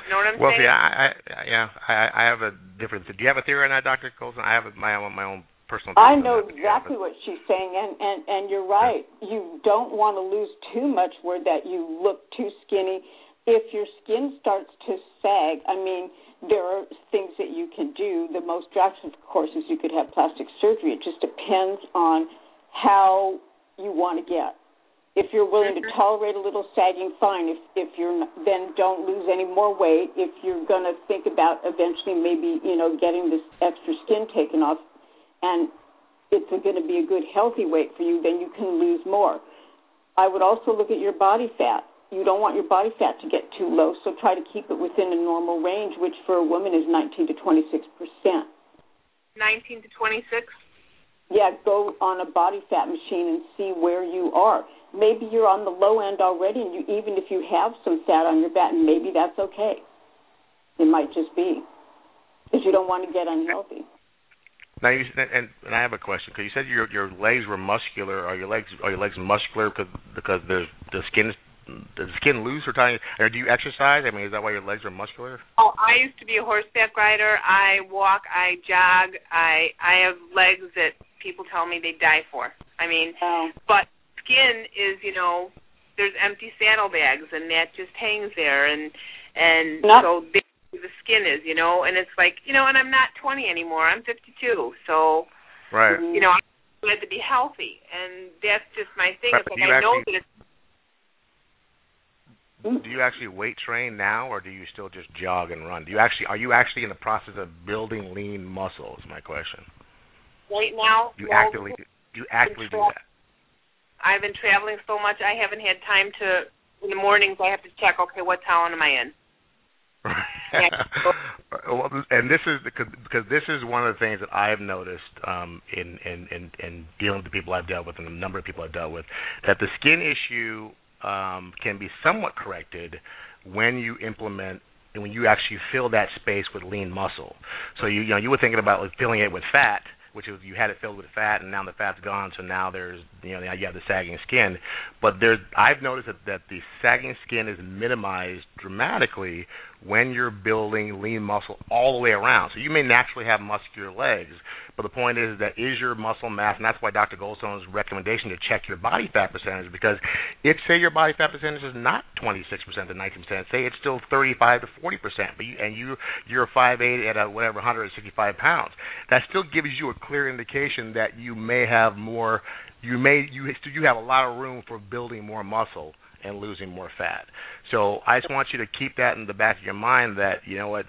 You know what I'm well, saying? Well, yeah, I, yeah, I, I have a different. Do you have a theory on that, Doctor Colson? I have my own, my own personal. I know exactly what she's saying, and and and you're right. Yeah. You don't want to lose too much where that you look too skinny. If your skin starts to sag, I mean, there are things that you can do. The most drastic, of course, is you could have plastic surgery. It just depends on how you want to get. If you're willing to mm-hmm. tolerate a little sagging, fine. If if you're not, then don't lose any more weight. If you're going to think about eventually maybe you know getting this extra skin taken off, and it's going to be a good healthy weight for you, then you can lose more. I would also look at your body fat. You don't want your body fat to get too low, so try to keep it within a normal range, which for a woman is 19 to 26 percent. 19 to 26. Yeah, go on a body fat machine and see where you are maybe you're on the low end already, and you, even if you have some fat on your back, maybe that's okay. It might just be because you don't want to get unhealthy. Now you and, and I have a question because you said your your legs were muscular. Are your legs are your legs muscular because because the the skin is the skin loose or tiny? Or do you exercise? I mean, is that why your legs are muscular? Oh, I used to be a horseback rider. I walk. I jog. I I have legs that people tell me they die for. I mean, oh. but skin is, you know, there's empty saddlebags and that just hangs there and and Not- so big the skin is, you know, and it's like, you know, and I'm not 20 anymore. I'm 52. So Right. You know, I'm glad to be healthy and that's just my thing. Right, it's like I know that it's do you actually weight train now or do you still just jog and run? Do you actually are you actually in the process of building lean muscle is my question. Right now, you actively do you actively do that? I've been traveling so much I haven't had time to in the mornings I have to check okay what town am I in. (laughs) and this is because this is one of the things that I've noticed um, in, in in in dealing with the people I've dealt with and the number of people I've dealt with that the skin issue um, can be somewhat corrected when you implement and when you actually fill that space with lean muscle. So you you know you were thinking about like filling it with fat which is you had it filled with fat, and now the fat's gone, so now there's you know now you have the sagging skin. But there's I've noticed that, that the sagging skin is minimized dramatically when you're building lean muscle all the way around. So you may naturally have muscular legs, but the point is that is your muscle mass, and that's why Dr. Goldstone's recommendation to check your body fat percentage, because if say your body fat percentage is not 26% to 19%, say it's still 35 to 40%, but you, and you you're 5'8 at a whatever 165 pounds, that still gives you a clear indication that you may have more, you may you you have a lot of room for building more muscle and losing more fat. So I just want you to keep that in the back of your mind that you know what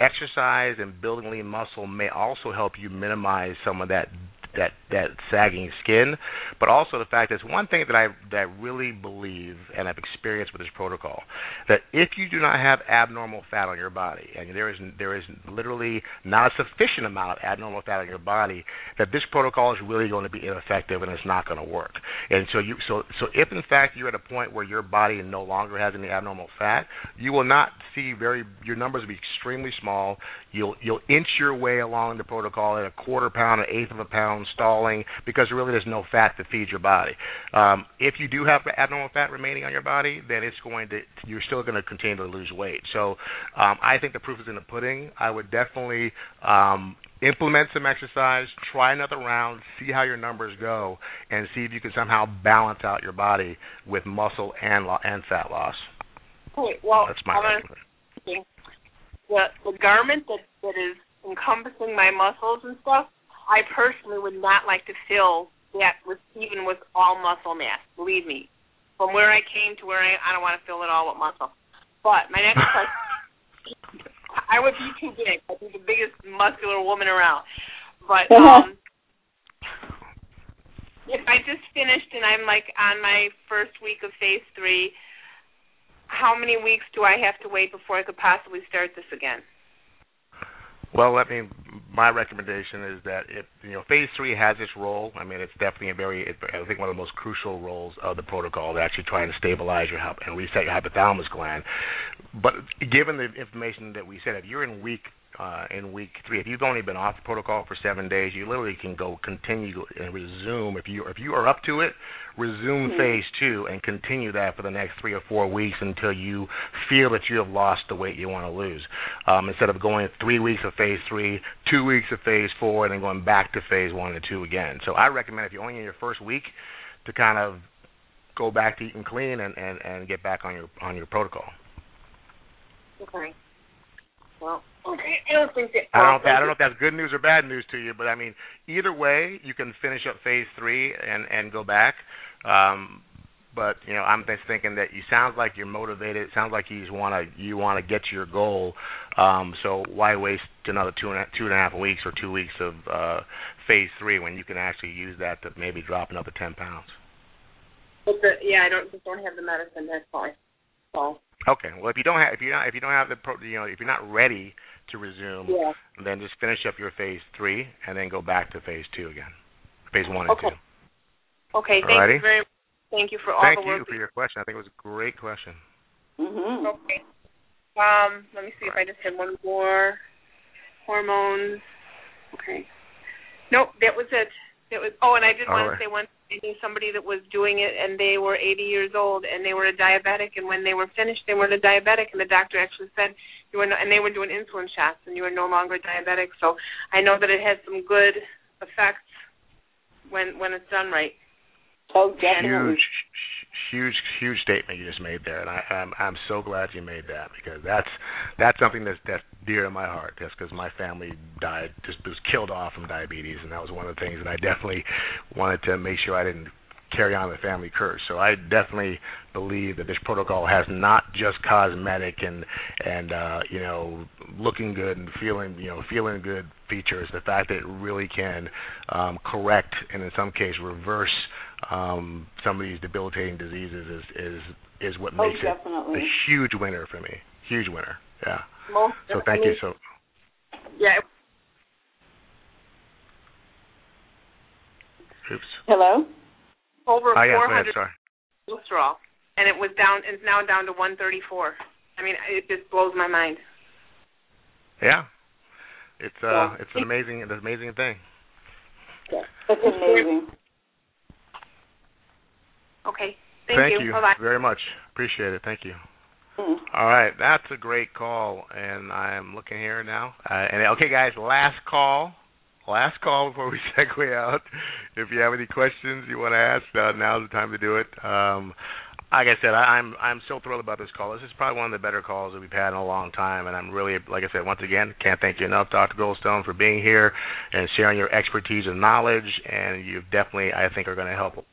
exercise and building lean muscle may also help you minimize some of that that that sagging skin, but also the fact that one thing that I that really believe and I've experienced with this protocol that if you do not have abnormal fat on your body, and there is there is literally not a sufficient amount of abnormal fat on your body, that this protocol is really going to be ineffective and it's not going to work. And so you so so if in fact you're at a point where your body no longer has any abnormal fat, you will not see very your numbers will be extremely small. You'll you'll inch your way along the protocol at a quarter pound, an eighth of a pound stalling because really there's no fat to feed your body. Um, if you do have abnormal fat remaining on your body, then it's going to you're still going to continue to lose weight. So um, I think the proof is in the pudding. I would definitely um, implement some exercise, try another round, see how your numbers go, and see if you can somehow balance out your body with muscle and lo- and fat loss. Okay, well, that's my recommendation. The the garment that that is encompassing my muscles and stuff I personally would not like to fill that with even with all muscle mass. Believe me, from where I came to where I, I don't want to fill it all with muscle. But my next (laughs) question, I would be too big. I'd be the biggest muscular woman around. But um, if I just finished and I'm like on my first week of phase three, how many weeks do I have to wait before I could possibly start this again? Well, I mean, my recommendation is that if you know phase three has its role. I mean, it's definitely a very, I think, one of the most crucial roles of the protocol. They're actually trying to stabilize your and reset your hypothalamus gland. But given the information that we said, if you're in week uh, in week three. If you've only been off the protocol for seven days, you literally can go continue and resume. If you if you are up to it, resume mm-hmm. phase two and continue that for the next three or four weeks until you feel that you have lost the weight you want to lose. Um, instead of going three weeks of phase three, two weeks of phase four, and then going back to phase one and two again. So I recommend if you're only in your first week to kind of go back to eating clean and, and, and get back on your on your protocol. Okay. Well. I don't think that. I don't. I don't know if that's good news or bad news to you, but I mean, either way, you can finish up phase three and and go back. Um, but you know, I'm just thinking that you sound like you're motivated. It sounds like you want to you want to get to your goal. Um, so why waste another two and a, two and a half weeks or two weeks of uh, phase three when you can actually use that to maybe drop another ten pounds? But the, yeah, I don't just don't have the medicine. That's why. So. Okay. Well, if you don't have if you not if you don't have the pro, you know if you're not ready to resume, yeah. then just finish up your phase three and then go back to phase two again, phase one and okay. two. Okay. Thank Alrighty? you very much. Thank you for all Thank the work. you for your question. I think it was a great question. Mhm. Okay. Um, let me see if I just had one more. Hormones. Okay. Nope, that was it. That was. Oh, and I did All want right. to say one. I knew somebody that was doing it, and they were 80 years old, and they were a diabetic. And when they were finished, they weren't a diabetic, and the doctor actually said you were. No, and they were doing insulin shots, and you were no longer diabetic. So I know that it has some good effects when when it's done right. Oh, definitely. Huge, huge, huge statement you just made there, and I, I'm I'm so glad you made that because that's that's something that's that's dear to my heart. Just because my family died, just was killed off from diabetes, and that was one of the things that I definitely wanted to make sure I didn't carry on the family curse. So I definitely believe that this protocol has not just cosmetic and and uh, you know looking good and feeling you know feeling good features. The fact that it really can um, correct and in some case reverse um, some of these debilitating diseases is is is what Oh, makes it a huge winner for me. Huge winner. Yeah. Most So thank you. So Yeah. oops. Hello. Over Oh yeah. 400 ahead. Cholesterol, and it was down. It's now down to 134. I mean, it just blows my mind. Yeah. It's uh Yeah. it's an amazing an amazing thing. That's amazing. Okay. Thank, you Bye-bye. very much. Appreciate it. Thank you. Mm. All right, that's a great call, and I'm looking here now. Uh, and okay, guys, last call, last call before we (laughs) segue out. If you have any questions you want to ask, uh, now's the time to do it. Um, like I said, I, I'm I'm so thrilled about this call. This is probably one of the better calls that we've had in a long time, and I'm really, like I said, once again, can't thank you enough, Dr. Goldstone, for being here and sharing your expertise and knowledge. And you definitely, I think, are going to help